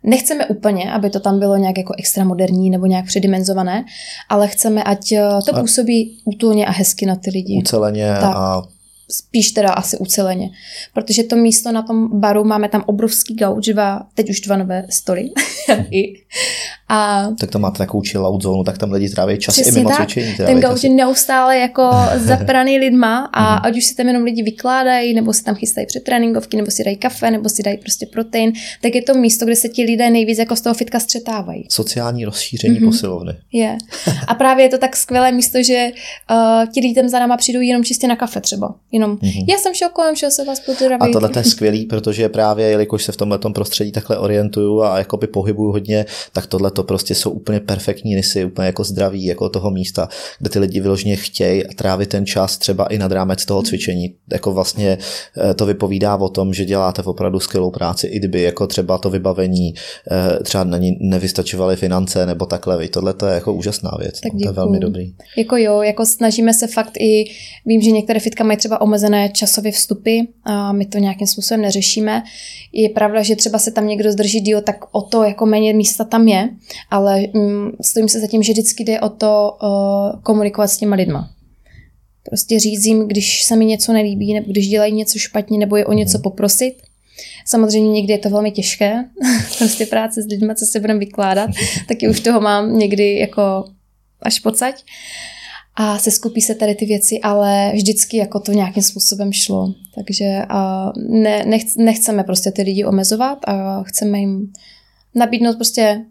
Nechceme úplně, aby to tam bylo nějak jako extra moderní nebo nějak předimenzované, ale chceme, ať eh, to působí útulně a hezky na ty lidi. Uceleně Tak. a Spíš teda asi uceleně. Protože to místo na tom baru, máme tam obrovský gauč, dva, teď už dva nové stoly. A tak to máte takovou chill out zónu, tak tam lidi tráví čas i mimo tak. cvičení. Ten gauč je neustále jako zapraný lidma a Mhm. ať už si tam jenom lidi vykládají, nebo si tam chystají před tréninkovky, nebo si dají kafe, nebo si dají prostě protein, tak je to místo, kde se ti lidé nejvíc jako z toho fitka střetávají. Sociální rozšíření Mhm. posilovny. Je. A právě je to tak skvělé místo, že uh, ti lidi tam za náma přijdou jenom čistě na kafe třeba. Jenom, Mhm. já jsem šel kolem, šel se vás pozdravit. A tohle to je skvělý, protože právě, jelikož se v tomhle prostředí takhle orientuju a jakoby pohybuju hodně, tak tohle to prostě jsou úplně perfektní rysy, úplně jako zdraví, jako toho místa, kde ty lidi vyloženě chtějí trávit ten čas třeba i nad rámec toho cvičení. Jako vlastně eh, to vypovídá o tom, že děláte opravdu skvělou práci, i kdyby jako třeba to vybavení eh, třeba na ní nevystačovaly finance nebo takhle. viď. Tohle to je jako úžasná věc. Tak no, to je velmi dobrý. Jako jo, jako snažíme se fakt i, vím, že některé fitka mají třeba omezené časové vstupy a my to nějakým způsobem neřešíme. Je pravda, že třeba se tam někdo zdrží díl, tak o to jako méně místa tam je, ale mm, stojím se za tím, že vždycky jde o to uh, komunikovat s těma lidma. Prostě říct jim, když se mi něco nelíbí, nebo když dělají něco špatně, nebo je o něco poprosit. Samozřejmě někdy je to velmi těžké, prostě práce s lidmi, co si budeme vykládat, taky už toho mám někdy jako až pocať. A se skupí se tady ty věci, ale vždycky jako to nějakým způsobem šlo. Takže a ne, nechc, nechceme prostě ty lidi omezovat a chceme jim nabídnout prostě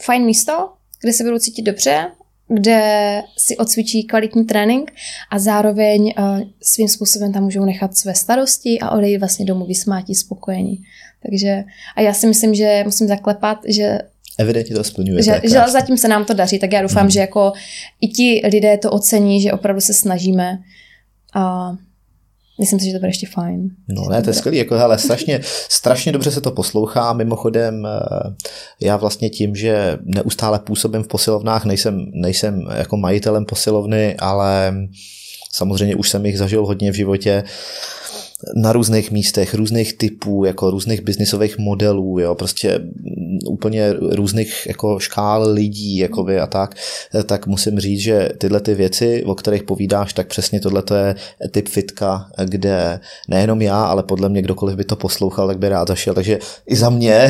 fajn místo, kde se budou cítit dobře, kde si odcvičí kvalitní trénink a zároveň uh, svým způsobem tam můžou nechat své starosti a odejít vlastně domů vysmátí spokojení. Takže a já si myslím, že musím zaklepat, že Evidentně to splňuje. že, že zatím se nám to daří, tak já doufám, Mhm. že jako i ti lidé to ocení, že opravdu se snažíme a myslím si, že to bude ještě fajn. No ne, to je skvělý, jako hele, strašně, strašně dobře se to poslouchá, mimochodem eh, já vlastně tím, že neustále působím v posilovnách, nejsem, nejsem jako majitelem posilovny, ale samozřejmě už jsem jich zažil hodně v životě, na různých místech, různých typů, jako různých biznisových modelů, jo, prostě mm, úplně různých jako škál lidí, jakoby a tak, eh, tak musím říct, že tyhle ty věci, o kterých povídáš, tak přesně tohle je typ fitka, kde nejenom já, ale podle mě kdokoliv by to poslouchal, tak by rád zašel, takže i za mě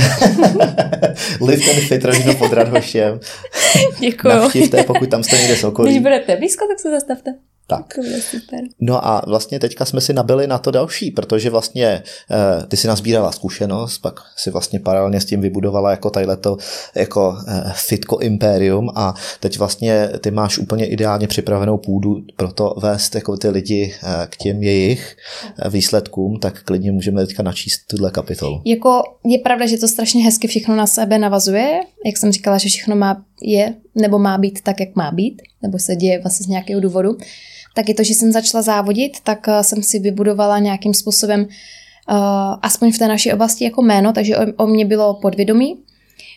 live ten fit rožno pod Radhoštěm, Děkuji. navštivte, pokud tam jste někde z Když okolí. budete blízko, tak se zastavte. Tak. To bude super. No a vlastně teďka jsme si nabili na to další, protože vlastně eh, ty si nazbírala zkušenost, pak si vlastně paralelně s tím vybudovala jako tadyhleto jako eh, fitko imperium a teď vlastně ty máš úplně ideálně připravenou půdu pro to vést jako ty lidi eh, k těm jejich eh, výsledkům, tak klidně můžeme teďka načíst tuhle kapitolu. Jako je pravda, že to strašně hezky všechno na sebe navazuje. Jak jsem říkala, že všechno má, je nebo má být tak, jak má být, nebo se děje vlastně z nějakého důvodu. Tak je to, že jsem začala závodit, tak eh, jsem si vybudovala nějakým způsobem uh, aspoň v té naší oblasti jako jméno, takže o, o mě bylo podvědomí.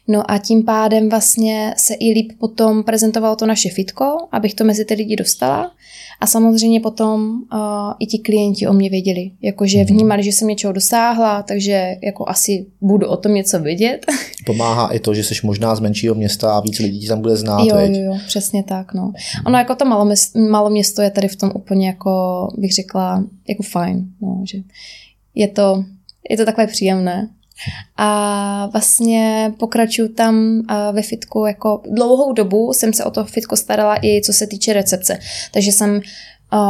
No a tím pádem vlastně se i líp potom prezentovalo to naše fitko, abych to mezi ty lidi dostala. A samozřejmě potom uh, i ti klienti o mě věděli, jakože vnímali, že jsem něčeho dosáhla, takže jako asi budu o tom něco vědět. Pomáhá i to, že jsi možná z menšího města a víc lidí tam bude znát, jo, veď? jo, jo, přesně tak, no. Ono jako to malo, malo město je tady v tom úplně jako, bych řekla, jako fajn, no, že je to, je to takové příjemné. A vlastně pokračuju tam ve fitku jako dlouhou dobu jsem se o to fitko starala i co se týče recepce. Takže jsem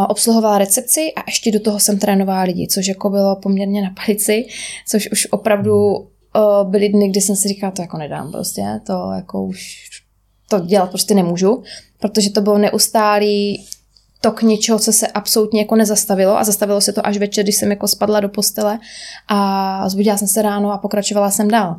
obsluhovala recepci a ještě do toho jsem trénovala lidi, což jako bylo poměrně na palici, což už opravdu byly dny, kdy jsem si říkala, to jako nedám prostě, to jako už to dělat prostě nemůžu, protože to bylo neustálý tok něčeho, co se absolutně jako nezastavilo a zastavilo se to až večer, když jsem jako spadla do postele a zbudila jsem se ráno a pokračovala jsem dál.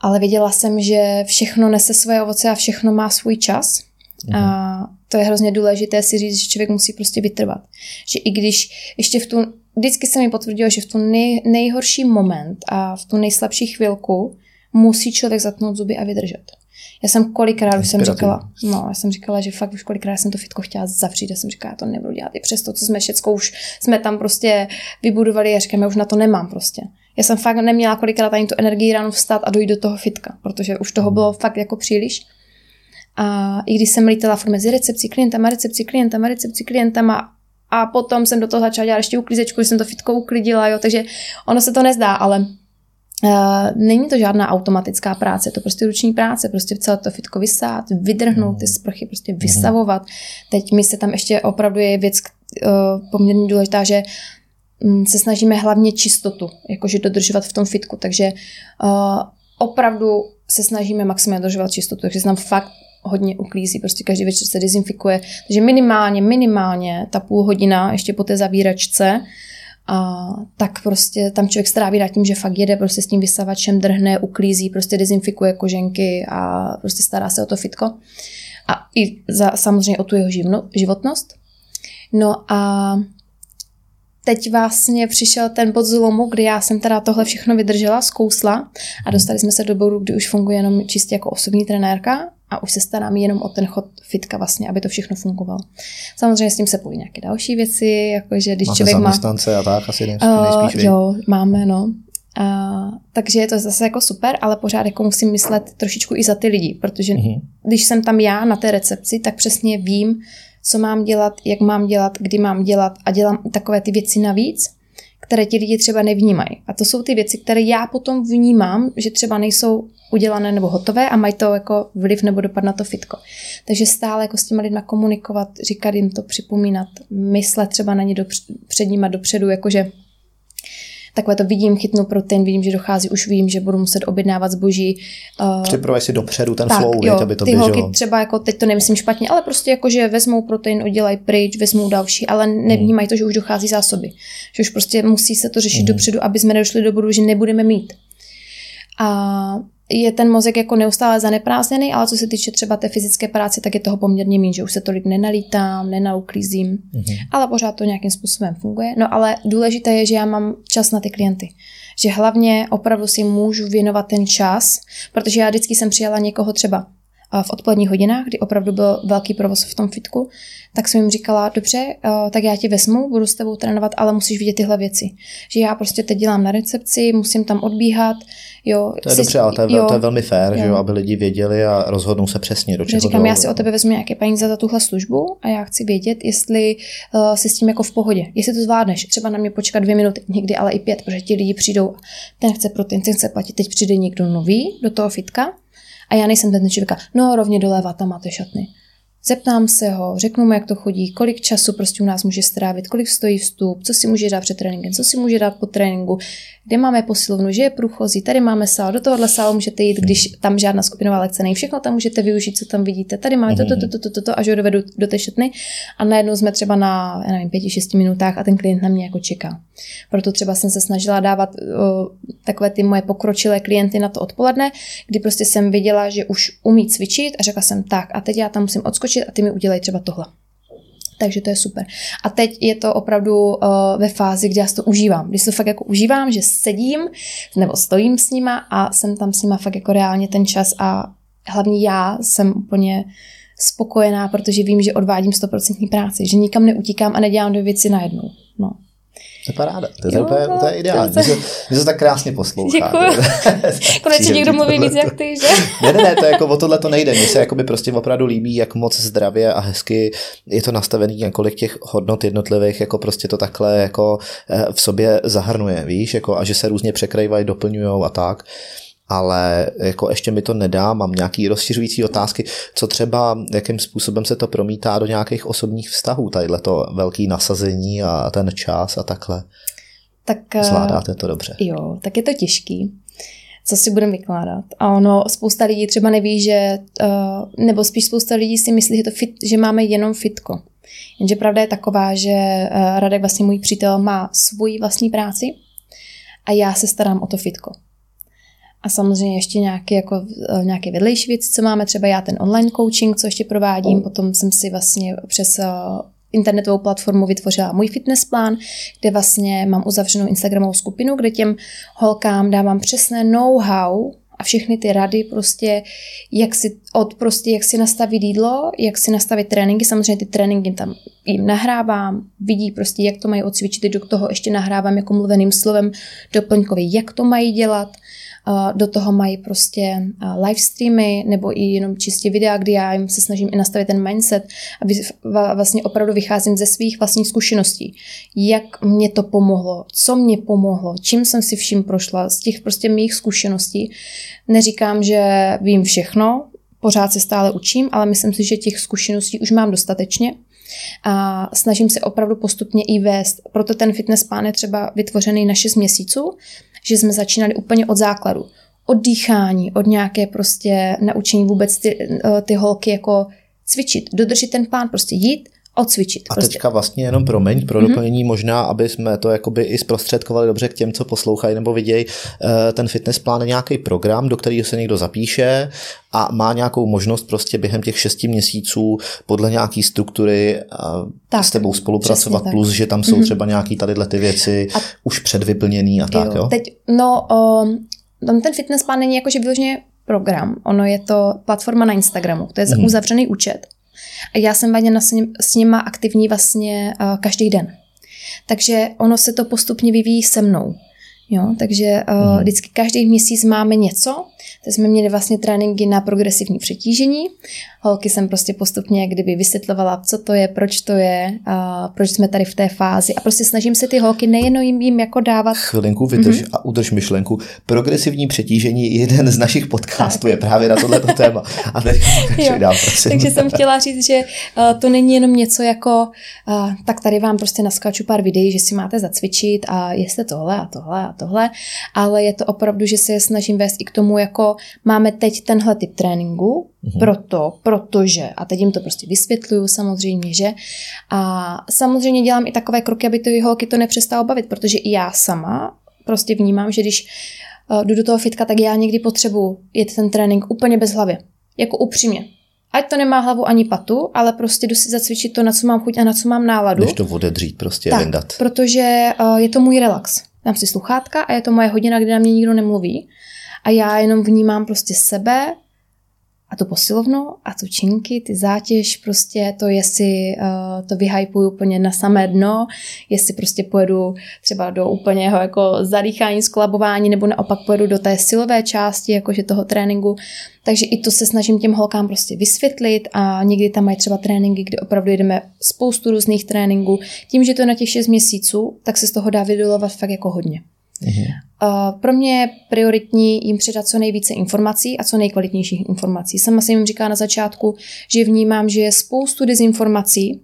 ale věděla jsem, že všechno nese svoje ovoce a všechno má svůj čas. Mm. A to je hrozně důležité si říct, že člověk musí prostě vytrvat. Že i když ještě v tu, vždycky se mi potvrdilo, že v tu nej, nejhorší moment a v tu nejslabší chvilku musí člověk zatnout zuby a vydržet. Já jsem kolikrát už jsem říkala, no, já jsem říkala, že fakt už kolikrát jsem to fitko chtěla zavřít, já jsem říkala, já to nebudu dělat, i přesto, co jsme všechno už jsme tam prostě vybudovali, já říkám, já už na to nemám prostě. Já jsem fakt neměla kolikrát ani tu energii ráno vstát a dojít do toho fitka, protože už toho bylo fakt jako příliš. A i když jsem lítala furt mezi recepcí klientama, recepcí klientama, recepcí klientama a potom jsem do toho začala dělat ještě uklízečku, když jsem to fitko uklidila, jo, takže ono se to nezdá, ale není to žádná automatická práce, je to prostě ruční práce, prostě celé to fitko vysát, vydrhnout ty sprchy, prostě vysavovat. Teď mi se tam ještě opravdu je věc uh, poměrně důležitá, že um, se snažíme hlavně čistotu, jakože dodržovat v tom fitku, takže uh, opravdu se snažíme maximálně dodržovat čistotu, takže se nám fakt hodně uklízí, prostě každý večer se dezinfikuje, takže minimálně, minimálně ta půl hodina ještě po té zavíračce a tak prostě tam člověk stráví na tím, že fakt jede prostě s tím vysavačem, drhne, uklízí, prostě dezinfikuje koženky a prostě stará se o to fitko. A i za, samozřejmě o tu jeho živno, životnost. No a teď vlastně přišel ten bod zlomu, kdy já jsem teda tohle všechno vydržela, zkousla a dostali jsme se do bodu, kdy už funguje jenom čistě jako osobní trenérka a už se starám jenom o ten chod fitka vlastně, aby to všechno fungovalo. Samozřejmě s tím se pojí nějaké další věci, jakože když Máte člověk má... a tak asi nejspíš, uh, Jo, máme, no. Uh, takže je to zase jako super, ale pořád jako musím myslet trošičku i za ty lidi, protože uh-huh. když jsem tam já na té recepci, tak přesně vím, co mám dělat, jak mám dělat, kdy mám dělat a dělám takové ty věci navíc, které ti lidi třeba nevnímají. A to jsou ty věci, které já potom vnímám, že třeba nejsou udělané nebo hotové a mají to jako vliv nebo dopad na to fitko. Takže stále jako s těma lidma komunikovat, říkat jim to, připomínat, myslet třeba na ně do, před nima dopředu, jakože takové to vidím, chytnu protein, vidím, že dochází, už vím, že budu muset objednávat zboží. Uh, Připravuj si dopředu ten tak, flow, jo, aby to ty běželo. holky třeba jako, teď to nemyslím špatně, ale prostě jako, že vezmou protein, udělají pryč, vezmou další, ale nevnímají to, že už dochází zásoby. Že už prostě musí se to řešit mm. dopředu, aby jsme nedošli do bodu, že nebudeme mít. A je ten mozek jako neustále zaneprázdněný, ale co se týče třeba té fyzické práce, tak je toho poměrně méně, že už se tolik nenalítám, nenauklízím, mm-hmm. ale pořád to nějakým způsobem funguje. No ale důležité je, že já mám čas na ty klienty. Že hlavně opravdu si můžu věnovat ten čas, protože já vždycky jsem přijala někoho třeba v odpoledních hodinách, kdy opravdu byl velký provoz v tom fitku, tak jsem jim říkala, dobře, tak já tě vezmu, budu s tebou trénovat, ale musíš vidět tyhle věci. Že já prostě teď dělám na recepci, musím tam odbíhat, Jo, to je jsi, dobře, ale to je, jo, to je velmi fér, jo. že jo, aby lidi věděli a rozhodnou se přesně, do čeho Říkám, já si o tebe vezmu nějaké peníze za tuhle službu a já chci vědět, jestli uh, jsi s tím jako v pohodě, jestli to zvládneš. Třeba na mě počkat dvě minuty, někdy ale i pět, protože ti lidi přijdou, ten chce pro ten chce platit, teď přijde někdo nový do toho fitka a já nejsem ten člověka, no rovně doleva, tam máte šatny. Zeptám se ho, řeknu mu, jak to chodí, kolik času prostě u nás může strávit, kolik stojí vstup, co si může dát před tréninkem, co si může dát po tréninku, kde máme posilovnu, že je průchozí, tady máme sál, do tohohle sálu můžete jít, když tam žádná skupinová lekce není, všechno tam můžete využít, co tam vidíte, tady máme to, to, to, to, to, to, až ho dovedu do té šatny. A najednou jsme třeba na, já nevím, pěti, šesti minutách a ten klient na mě jako čeká. Proto třeba jsem se snažila dávat o, takové ty moje pokročilé klienty na to odpoledne, kdy prostě jsem viděla, že už umí cvičit a řekla jsem tak a teď já tam musím odskočit a ty mi udělej třeba tohle takže to je super. A teď je to opravdu uh, ve fázi, kdy já si to užívám. Když to fakt jako užívám, že sedím nebo stojím s nima a jsem tam s nima fakt jako reálně ten čas a hlavně já jsem úplně spokojená, protože vím, že odvádím 100% práci, že nikam neutíkám a nedělám dvě věci najednou. No. To je paráda, to je, jo, úplně, to je ideální. Mě se, mě se tak krásně poslouchá. Děkuji. Konečně někdo mluví víc jak ty, že? ne, ne, ne, to jako o tohle to nejde. Mně se jakoby prostě opravdu líbí, jak moc zdravě a hezky je to nastavený několik těch hodnot jednotlivých, jako prostě to takhle jako eh, v sobě zahrnuje, víš, jako a že se různě překrývají, doplňují a tak ale jako ještě mi to nedá, mám nějaký rozšiřující otázky, co třeba, jakým způsobem se to promítá do nějakých osobních vztahů, tadyhle to velký nasazení a ten čas a takhle. Tak, eh, Zvládáte to dobře. Jo, tak je to těžký. Co si budeme vykládat? A ono, spousta lidí třeba neví, že, uh, nebo spíš spousta lidí si myslí, že, to fit, že máme jenom fitko. Jenže pravda je taková, že uh, Radek, vlastně můj přítel, má svoji vlastní práci a já se starám o to fitko. A samozřejmě ještě nějaké, jako, eh, nějaké vedlejší věci, co máme, třeba já ten online coaching, co ještě provádím, potom jsem si vlastně přes eh, internetovou platformu vytvořila můj fitness plán, kde vlastně mám uzavřenou Instagramovou skupinu, kde těm holkám dávám přesné know-how a všechny ty rady prostě, jak si, od prostě, jak si nastavit jídlo, jak si nastavit tréninky, samozřejmě ty tréninky tam jim nahrávám, vidí prostě, jak to mají odcvičit, do toho ještě nahrávám jako mluveným slovem doplňkově, jak to mají dělat, do toho mají prostě live streamy nebo i jenom čistě videa, kdy já jim se snažím i nastavit ten mindset a vlastně opravdu vycházím ze svých vlastních zkušeností. Jak mě to pomohlo, co mě pomohlo, čím jsem si vším prošla, z těch prostě mých zkušeností. Neříkám, že vím všechno, pořád se stále učím, ale myslím si, že těch zkušeností už mám dostatečně a snažím se opravdu postupně i vést. Proto ten fitness plán je třeba vytvořený na 6 měsíců, že jsme začínali úplně od základu. Od dýchání, od nějaké prostě naučení vůbec ty, eh, ty holky jako cvičit, dodržet ten plán, prostě jít, odcvičit. A prostě. teďka vlastně jenom promiň, pro mhm. doplnění mm-hmm. možná, aby jsme to jakoby i zprostředkovali dobře k těm, co poslouchají nebo vidějí, eh, ten fitness plán je nějaký program, do kterého se někdo zapíše a má nějakou možnost prostě během těch šesti měsíců podle nějaký struktury eh, tak, s tebou spolupracovat, plus, že tam jsou mm-hmm. třeba nějaký tadyhle ty věci a, už předvyplněný a tak, jo? jo? Teď, no, um, ten fitness plán není jakože vyloženě program, ono je to platforma na Instagramu, to je mm-hmm. uzavřený účet, a já jsem vlastně s, nima aktivní vlastně uh, každý den. Takže ono se to postupně vyvíjí se mnou. Jo, takže uh, vždycky každý měsíc máme něco, Teď jsme měli vlastně tréninky na progresivní přetížení. Holky jsem prostě postupně jak kdyby vysvětlovala, co to je, proč to je, a proč jsme tady v té fázi. A prostě snažím se ty holky nejenom jim, jim jako dávat. Chvilinku vydrž mm-hmm. a udrž myšlenku. Progresivní přetížení, jeden z našich podcastů je právě na tohleto téma. A teď dál, Takže jsem chtěla říct, že uh, to není jenom něco jako, uh, tak tady vám prostě naskáču pár videí, že si máte zacvičit a jste tohle a tohle a tohle, ale je to opravdu, že se snažím vést i k tomu, jako máme teď tenhle typ tréninku, mm-hmm. proto, protože, a teď jim to prostě vysvětluju samozřejmě, že, a samozřejmě dělám i takové kroky, aby ty holky to nepřestalo bavit, protože i já sama prostě vnímám, že když uh, jdu do toho fitka, tak já někdy potřebuji jet ten trénink úplně bez hlavy, jako upřímně. Ať to nemá hlavu ani patu, ale prostě jdu si zacvičit to, na co mám chuť a na co mám náladu. Než to odedřít, prostě tak, vendat. protože uh, je to můj relax. Dám si sluchátka a je to moje hodina, kdy na mě nikdo nemluví a já jenom vnímám prostě sebe a tu posilovnu a tu činky, ty zátěž, prostě to, jestli uh, to vyhypuju úplně na samé dno, jestli prostě pojedu třeba do úplného jako zadýchání, skolabování, nebo naopak pojedu do té silové části, jakože toho tréninku. Takže i to se snažím těm holkám prostě vysvětlit a někdy tam mají třeba tréninky, kde opravdu jedeme spoustu různých tréninků. Tím, že to je na těch 6 měsíců, tak se z toho dá vydolovat fakt jako hodně. Mm-hmm. Uh, pro mě je prioritní jim předat co nejvíce informací a co nejkvalitnějších informací. Sama jsem jim říká na začátku, že vnímám, že je spoustu dezinformací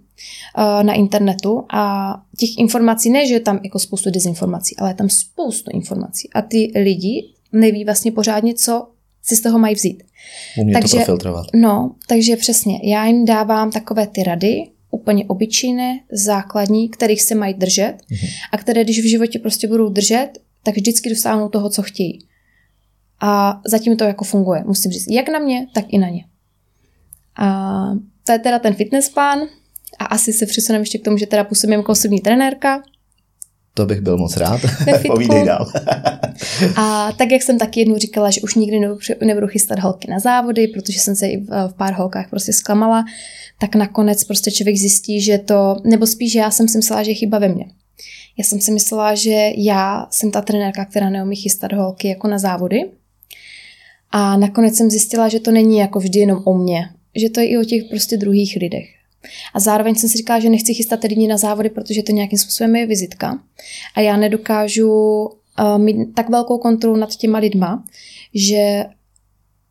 uh, na internetu a těch informací ne, že je tam jako spoustu dezinformací, ale je tam spoustu informací a ty lidi neví vlastně pořádně, co si z toho mají vzít. Umí takže, to profiltrovat. No, takže přesně, já jim dávám takové ty rady, úplně obyčejné, základní, kterých se mají držet mm-hmm. a které, když v životě prostě budou držet, tak vždycky dosáhnou toho, co chtějí. A zatím to jako funguje, musím říct, jak na mě, tak i na ně. A to je teda ten fitness plán a asi se přesuneme ještě k tomu, že teda působím jako osobní trenérka. To bych byl moc rád. Povídej dál. a tak, jak jsem taky jednou říkala, že už nikdy nebudu, nebudu chystat holky na závody, protože jsem se i v pár holkách prostě zklamala, tak nakonec prostě člověk zjistí, že to, nebo spíš já jsem si myslela, že je chyba ve mně. Já jsem si myslela, že já jsem ta trenérka, která neumí chystat holky jako na závody. A nakonec jsem zjistila, že to není jako vždy jenom o mně, že to je i o těch prostě druhých lidech. A zároveň jsem si říkala, že nechci chystat lidi na závody, protože to nějakým způsobem je vizitka. A já nedokážu uh, mít tak velkou kontrolu nad těma lidma, že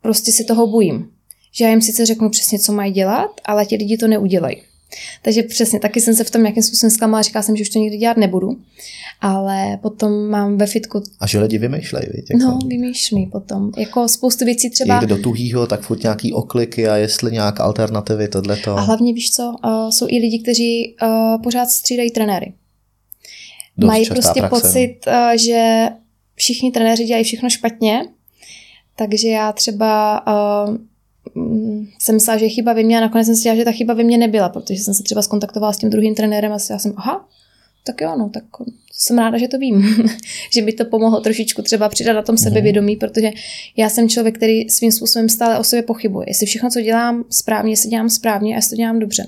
prostě si toho bojím. Že já jim sice řeknu přesně, co mají dělat, ale ti lidi to neudělají. Takže přesně, taky jsem se v tom nějakým způsobem zklamala, říkala jsem, že už to nikdy dělat nebudu. Ale potom mám ve fitku... A že lidi vymýšlejí, víte? No, vymýšlí potom. Jako spoustu věcí třeba... Jde do tuhýho, tak furt nějaký okliky a jestli nějak alternativy, tohleto. A hlavně víš co, uh, jsou i lidi, kteří uh, pořád střídají trenéry. Dost Mají prostě praxe, no. pocit, uh, že všichni trenéři dělají všechno špatně Takže já třeba uh, jsem myslela, že je chyba ve mně a nakonec jsem si že ta chyba ve mně nebyla, protože jsem se třeba skontaktovala s tím druhým trenérem a já jsem, aha, tak jo, no, tak jsem ráda, že to vím, že by to pomohlo trošičku třeba přidat na tom mhm. sebevědomí, protože já jsem člověk, který svým způsobem stále o sobě pochybuje. Jestli všechno, co dělám správně, jestli dělám správně a jestli to dělám dobře.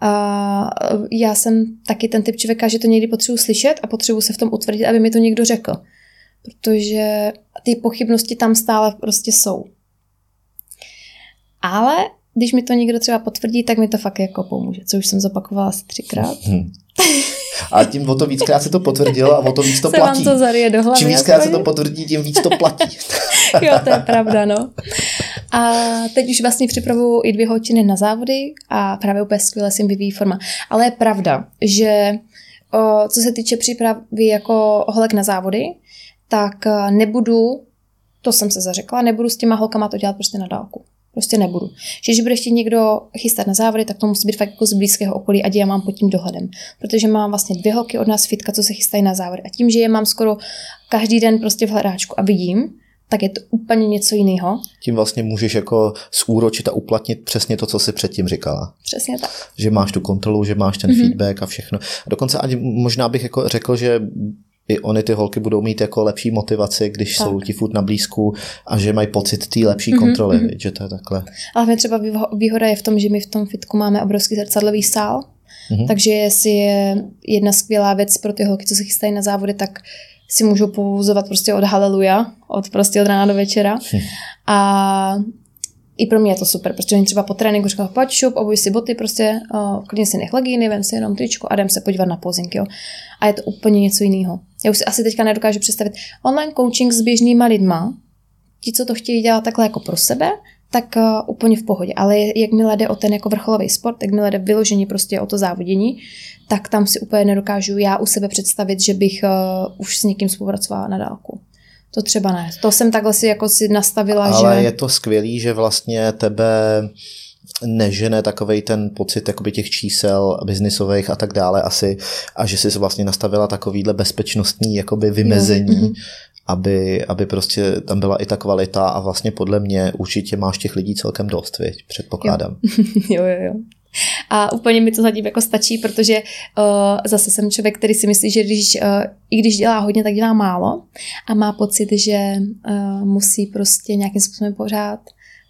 A já jsem taky ten typ člověka, že to někdy potřebuji slyšet a potřebuji se v tom utvrdit, aby mi to někdo řekl. Protože ty pochybnosti tam stále prostě jsou. Ale když mi to někdo třeba potvrdí, tak mi to fakt jako pomůže, co už jsem zopakovala asi třikrát. Hmm. A tím o to víckrát se to potvrdilo a o to víc to se platí. Vám to zarije do hlavy, Čím víckrát se to potvrdí, tím víc to platí. jo, to je pravda, no. A teď už vlastně připravuju i dvě hodiny na závody a právě úplně skvěle si vyvíjí forma. Ale je pravda, že o, co se týče přípravy jako holek na závody, tak nebudu, to jsem se zařekla, nebudu s těma holkama to dělat prostě na dálku. Prostě nebudu. Že když bude ještě někdo chystat na závody, tak to musí být fakt jako z blízkého okolí, a já mám pod tím dohledem. Protože mám vlastně dvě holky od nás fitka, co se chystají na závody. A tím, že je mám skoro každý den prostě v hledáčku a vidím, tak je to úplně něco jiného. Tím vlastně můžeš jako zúročit a uplatnit přesně to, co jsi předtím říkala. Přesně tak. Že máš tu kontrolu, že máš ten mm-hmm. feedback a všechno. A dokonce ani možná bych jako řekl, že i oni ty holky budou mít jako lepší motivaci, když tak. jsou ti furt na blízku a že mají pocit té lepší mhm, kontroly, mm-hmm. že to je takhle. Ale třeba výhoda je v tom, že my v tom fitku máme obrovský zrcadlový sál, mm-hmm. takže jestli je jedna skvělá věc pro ty holky, co se chystají na závody, tak si můžou pouzovat prostě od haleluja, od prostě od rána do večera. Hm. A i pro mě je to super, protože oni třeba po tréninku říkali, pojď šup, obuj si boty, prostě uh, klidně si nech legíny, vem si jenom tričko a jdem se podívat na posing, jo. A je to úplně něco jiného. Já už si asi teďka nedokážu představit online coaching s běžnýma lidma, ti, co to chtějí dělat takhle jako pro sebe, tak uh, úplně v pohodě. Ale jakmile jde o ten jako vrcholový sport, jakmile jde vyložení prostě o to závodění, tak tam si úplně nedokážu já u sebe představit, že bych uh, už s někým spolupracovala na dálku. To třeba ne. To jsem takhle si jako si nastavila, Ale že... je to skvělý, že vlastně tebe nežene takovej ten pocit jakoby těch čísel biznisových a tak dále asi a že jsi vlastně nastavila takovýhle bezpečnostní jakoby vymezení, mm-hmm. aby, aby prostě tam byla i ta kvalita a vlastně podle mě určitě máš těch lidí celkem dost, viď? předpokládám. Jo, jo, jo. A úplně mi to zatím jako stačí, protože uh, zase jsem člověk, který si myslí, že když, uh, i když dělá hodně, tak dělá málo a má pocit, že uh, musí prostě nějakým způsobem pořád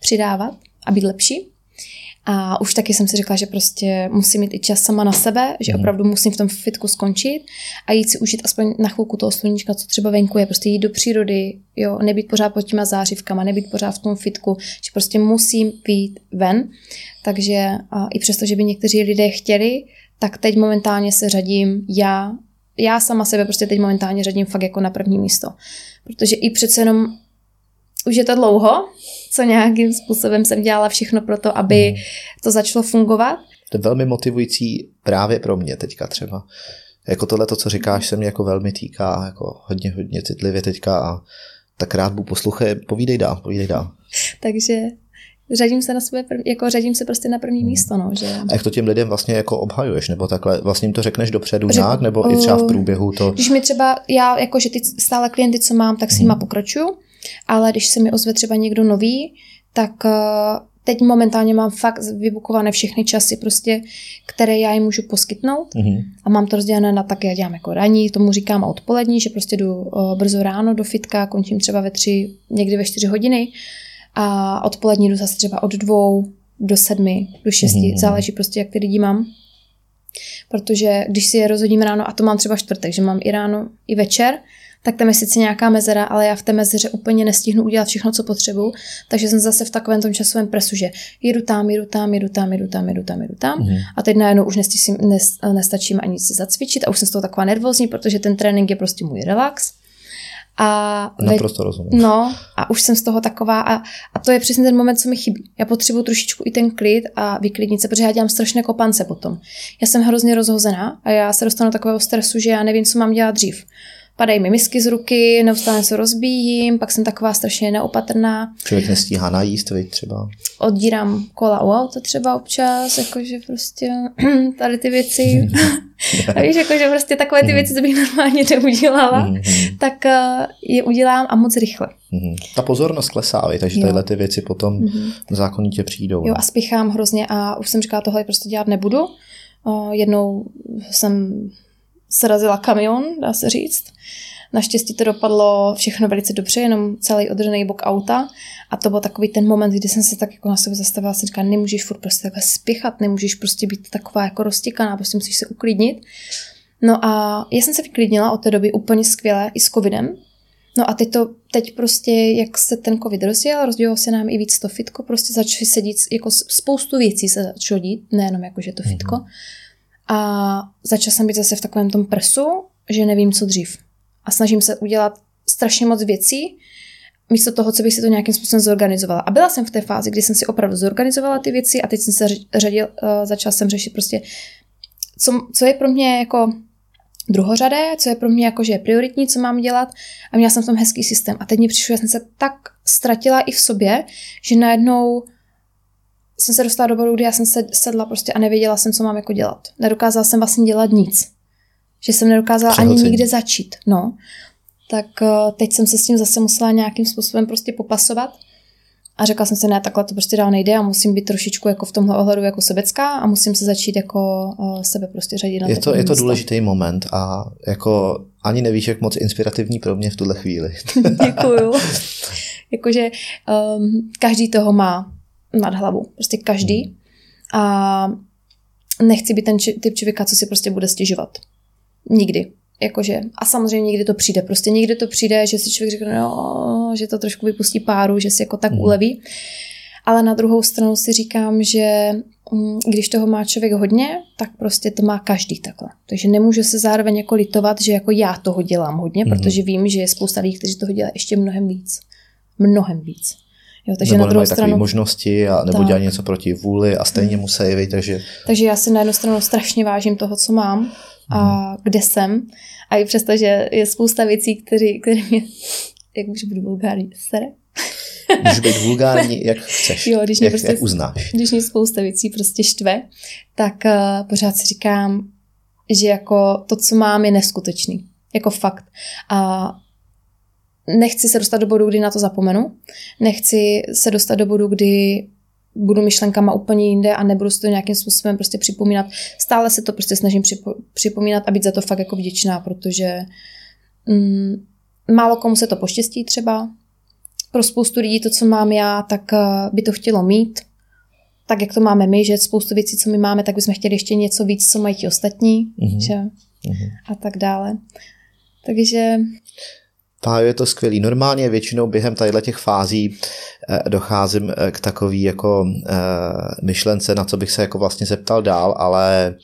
přidávat a být lepší. A už taky jsem si řekla, že prostě musím mít i čas sama na sebe, že mm. opravdu musím v tom fitku skončit a jít si užít aspoň na chvilku toho sluníčka, co třeba venku je, prostě jít do přírody, jo, nebýt pořád pod těma zářivkama, nebýt pořád v tom fitku, že prostě musím být ven. Takže a i přesto, že by někteří lidé chtěli, tak teď momentálně se řadím já, já sama sebe prostě teď momentálně řadím fakt jako na první místo. Protože i přece jenom už je to dlouho, co nějakým způsobem jsem dělala všechno pro to, aby hmm. to začalo fungovat. To je velmi motivující právě pro mě teďka třeba. Jako tohle, to, co říkáš, se mě jako velmi týká, jako hodně, hodně citlivě teďka a tak rád budu poslouchat, povídej dál, povídej dál. Takže řadím se na sebe, jako řadím se prostě na první hmm. místo, no, že... A jak to těm lidem vlastně jako obhajuješ, nebo takhle, vlastně jim to řekneš dopředu Řek, nějak, nebo uh, i třeba v průběhu to... Když mi třeba, já jako, že ty stále klienty, co mám, tak s nima hmm. pokračuju, ale když se mi ozve třeba někdo nový, tak uh, teď momentálně mám fakt vybukované všechny časy, prostě, které já jim můžu poskytnout mm-hmm. a mám to rozdělené na tak, já dělám jako raní, tomu říkám odpolední, že prostě jdu uh, brzo ráno do fitka, končím třeba ve tři, někdy ve čtyři hodiny a odpolední jdu zase třeba od dvou do sedmi, do šesti, mm-hmm. záleží prostě, jak ty lidi mám. Protože když si je rozhodím ráno, a to mám třeba čtvrtek, že mám i ráno, i večer, tak tam je sice nějaká mezera, ale já v té mezeře úplně nestihnu udělat všechno, co potřebuju, takže jsem zase v takovém tom časovém presu, že jedu tam, jedu tam, jedu tam, jedu tam, jedu tam, jedu tam mm. a teď najednou už nestihím, nestačí ani si zacvičit a už jsem z toho taková nervózní, protože ten trénink je prostě můj relax. A Naprosto rozumím. No a už jsem z toho taková a, a to je přesně ten moment, co mi chybí. Já potřebuji trošičku i ten klid a vyklidnit se, protože já dělám strašné kopance potom. Já jsem hrozně rozhozená a já se dostanu do takového stresu, že já nevím, co mám dělat dřív padají mi misky z ruky, neustále se rozbíjím, pak jsem taková strašně neopatrná. Člověk nestíhá najíst, vy třeba? Oddírám kola u auta třeba občas, jakože prostě tady ty věci. a víš, jako, že prostě takové ty Mhm. věci, co bych normálně neudělala, Mhm. tak uh, je udělám a moc rychle. Mhm. Ta pozornost klesá, takže tyhle ty věci potom zákonitě přijdou. Jo no. a spěchám hrozně a už jsem říkala, tohle prostě dělat nebudu. Uh, jednou jsem srazila kamion, dá se říct. Naštěstí to dopadlo všechno velice dobře, jenom celý odřený bok auta. A to byl takový ten moment, kdy jsem se tak jako na sebe zastavila, jsem říkala, nemůžeš furt prostě takhle spěchat, nemůžeš prostě být taková jako roztěkaná, prostě musíš se uklidnit. No a já jsem se vyklidnila od té doby úplně skvěle i s covidem. No a teď to, teď prostě, jak se ten covid rozdělal, rozdělilo se nám i víc to fitko, prostě začali se dít, jako spoustu věcí se začalo dít, nejenom jako, že to fitko. A začala jsem být zase v takovém tom presu, že nevím, co dřív. A snažím se udělat strašně moc věcí, místo toho, co bych si to nějakým způsobem zorganizovala. A byla jsem v té fázi, kdy jsem si opravdu zorganizovala ty věci a teď jsem se řadil, uh, začala jsem řešit prostě, co, co je pro mě jako druhořadé, co je pro mě jako, že je prioritní, co mám dělat a měla jsem v tom hezký systém. A teď mi přišlo, že jsem se tak ztratila i v sobě, že najednou jsem se dostala do bodu, kdy já jsem se sedla prostě a nevěděla jsem, co mám jako dělat. Nedokázala jsem vlastně dělat nic. Že jsem nedokázala ani Přehlcení. nikde začít. No. Tak uh, teď jsem se s tím zase musela nějakým způsobem prostě popasovat. A řekla jsem si, ne, takhle to prostě dál nejde a musím být trošičku jako v tomhle ohledu jako sebecká a musím se začít jako uh, sebe prostě řadit na Je to, je to důležitý moment a jako ani nevíš, jak moc inspirativní pro mě v tuhle chvíli. Děkuju. Jakože um, každý toho má nad hlavu. Prostě každý. A nechci být ten či, typ člověka, co si prostě bude stěžovat. Nikdy. Jakože, a samozřejmě někdy to přijde. Prostě někdy to přijde, že si člověk řekne, no, že to trošku vypustí páru, že si jako tak Mhm. uleví. Ale na druhou stranu si říkám, že mm, když toho má člověk hodně, tak prostě to má každý takhle. Takže nemůže se zároveň jako litovat, že jako já toho dělám hodně, Mhm. protože vím, že je spousta lidí, kteří toho dělají ještě mnohem víc. Mnohem víc. Jo, takže nebo na druhou stranu, možnosti a nebo Tak. dělají něco proti vůli a stejně musí, vi, takže takže já si na jednu stranu strašně vážím toho, co mám a Mhm. kde jsem. A i přesto, že je spousta věcí, které, které mě, jak už budu vulgární, sere. můžeš být vulgární, jak chceš, Jo, když mě jak, prostě- jak uznáš. když mě spousta věcí prostě štve, tak uh, pořád si říkám, že jako to, co mám, je neskutečný. Jako fakt. A nechci se dostat do bodu, kdy na to zapomenu. Nechci se dostat do bodu, kdy budu myšlenkama úplně jinde a nebudu si to nějakým způsobem prostě připomínat. Stále se to prostě snažím připo- připomínat a být za to fakt jako vděčná, protože mm, málo komu se to poštěstí třeba. Pro spoustu lidí to, co mám já, tak eh, by to chtělo mít. Tak, jak to máme my, že spoustu věcí, co my máme, tak bychom chtěli ještě něco víc, co mají ti ostatní, Mhm. že? Mhm. A tak dále. Takže Pájo, je to skvělý. Normálně většinou během tadyhle těch fází eh, docházím eh, k takový jako eh, myšlence, na co bych se jako vlastně zeptal dál, ale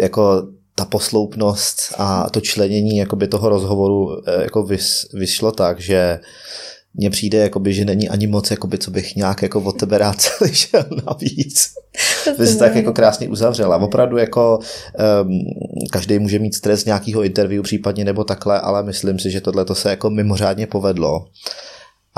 jako ta posloupnost a to členění jakoby toho rozhovoru jako vys, vyšlo tak, že mně přijde, jakoby, že není ani moc, jakoby, co bych nějak jako od tebe rád slyšel navíc. Vy jsi tak jako krásně uzavřela. Opravdu jako um, každý může mít stres z nějakého interview případně nebo takhle, ale myslím si, že tohle to se jako mimořádně povedlo.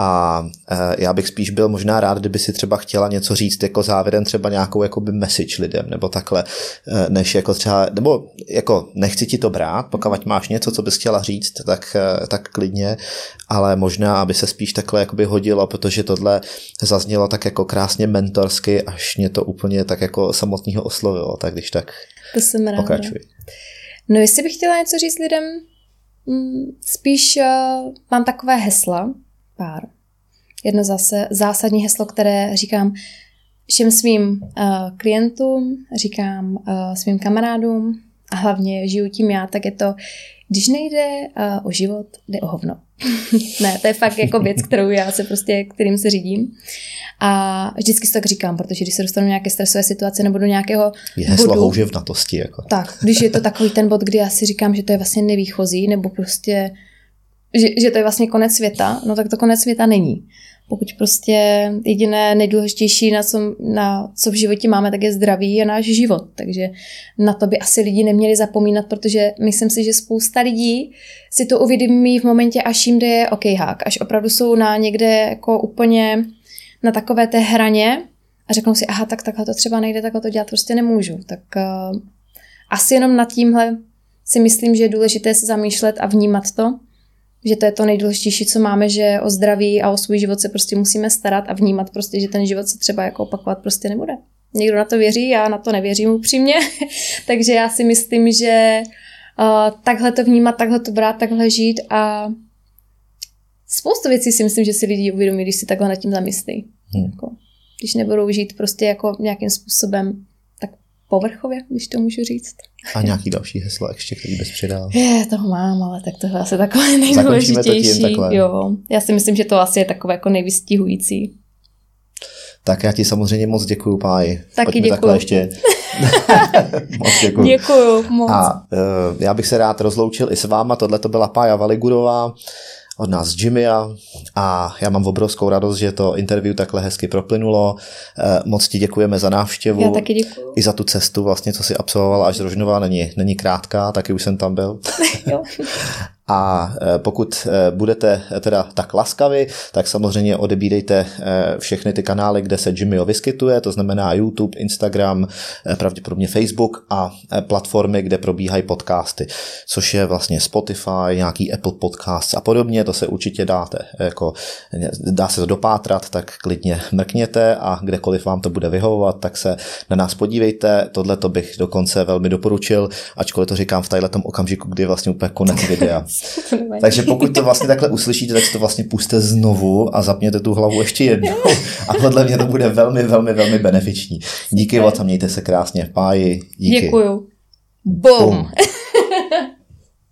A uh, já bych spíš byl možná rád, kdyby si třeba chtěla něco říct jako závěrem třeba nějakou jakoby message lidem nebo takhle, uh, než jako třeba, nebo jako nechci ti to brát, pokud máš něco, co bys chtěla říct, tak, uh, tak klidně, ale možná, aby se spíš takhle jakoby hodilo, protože tohle zaznělo tak jako krásně mentorsky, až mě to úplně tak jako samotného oslovilo, tak když tak to jsem ráda. pokračuj. No jestli bych chtěla něco říct lidem, mm, spíš uh, mám takové hesla, pár. Jedno zase zásadní heslo, které říkám všem svým uh, klientům, říkám uh, svým kamarádům a hlavně žiju tím já, tak je to, když nejde uh, o život, jde o hovno. ne, to je fakt jako věc, kterou já se prostě, kterým se řídím. A vždycky si tak říkám, protože když se dostanu do nějaké stresové situace nebo do nějakého Je heslo bodu, houževnatosti. Jako. tak, když je to takový ten bod, kdy já si říkám, že to je vlastně nevýchozí, nebo prostě, že, že to je vlastně konec světa, no tak to konec světa není. Pokud prostě jediné nejdůležitější, na co, na co v životě máme, tak je zdraví a náš život. Takže na to by asi lidi neměli zapomínat, protože myslím si, že spousta lidí si to uvědomí v momentě, až jim jde OK hák, až opravdu jsou na někde jako úplně na takové té hraně a řeknou si, aha, tak takhle to třeba nejde, takhle to dělat prostě nemůžu. Tak uh, asi jenom nad tímhle si myslím, že je důležité se zamýšlet a vnímat to, že to je to nejdůležitější, co máme, že o zdraví a o svůj život se prostě musíme starat a vnímat prostě, že ten život se třeba jako opakovat prostě nebude. Někdo na to věří, já na to nevěřím upřímně, takže já si myslím, že uh, takhle to vnímat, takhle to brát, takhle žít a spoustu věcí si myslím, že si lidi uvědomí, když si takhle nad tím zamyslí. Hmm. Jako, když nebudou žít prostě jako nějakým způsobem povrchově, když to můžu říct. A nějaký další heslo ještě, který bys přidal? Je, toho mám, ale tak tohle asi takové nejdůležitější. Jo, já si myslím, že to asi je takové jako nejvystihující. Tak já ti samozřejmě moc děkuju, Páji. Taky děkuju. ještě. moc děkuju. Děkuju moc. A uh, já bych se rád rozloučil i s váma. Tohle to byla Pája Valigudová od nás Jimmy a já mám obrovskou radost, že to interview takhle hezky proplynulo. Eh, moc ti děkujeme za návštěvu. Já taky děkuju. I za tu cestu vlastně, co si absolvovala až z Rožnova, není, není krátká, taky už jsem tam byl. jo. A e, pokud e, budete teda tak laskavi, tak samozřejmě odebírejte e, všechny ty kanály, kde se Jimmyho vyskytuje, to znamená YouTube, Instagram, pravděpodobně Facebook a platformy, kde probíhají podcasty, což je vlastně Spotify, nějaký Apple Podcasts a podobně, to se určitě dáte, jako, dá se to dopátrat, tak klidně mrkněte a kdekoliv vám to bude vyhovovat, tak se na nás podívejte, tohle to bych dokonce velmi doporučil, ačkoliv to říkám v tadyhle okamžiku, kdy je vlastně úplně konec videa. Takže pokud to vlastně takhle uslyšíte, tak si to vlastně puste znovu a zapněte tu hlavu ještě jednou. A podle mě to bude velmi, velmi, velmi benefiční. Díky moc a mějte se krásně. Páji, díky. Děkuju. Boom. Boom.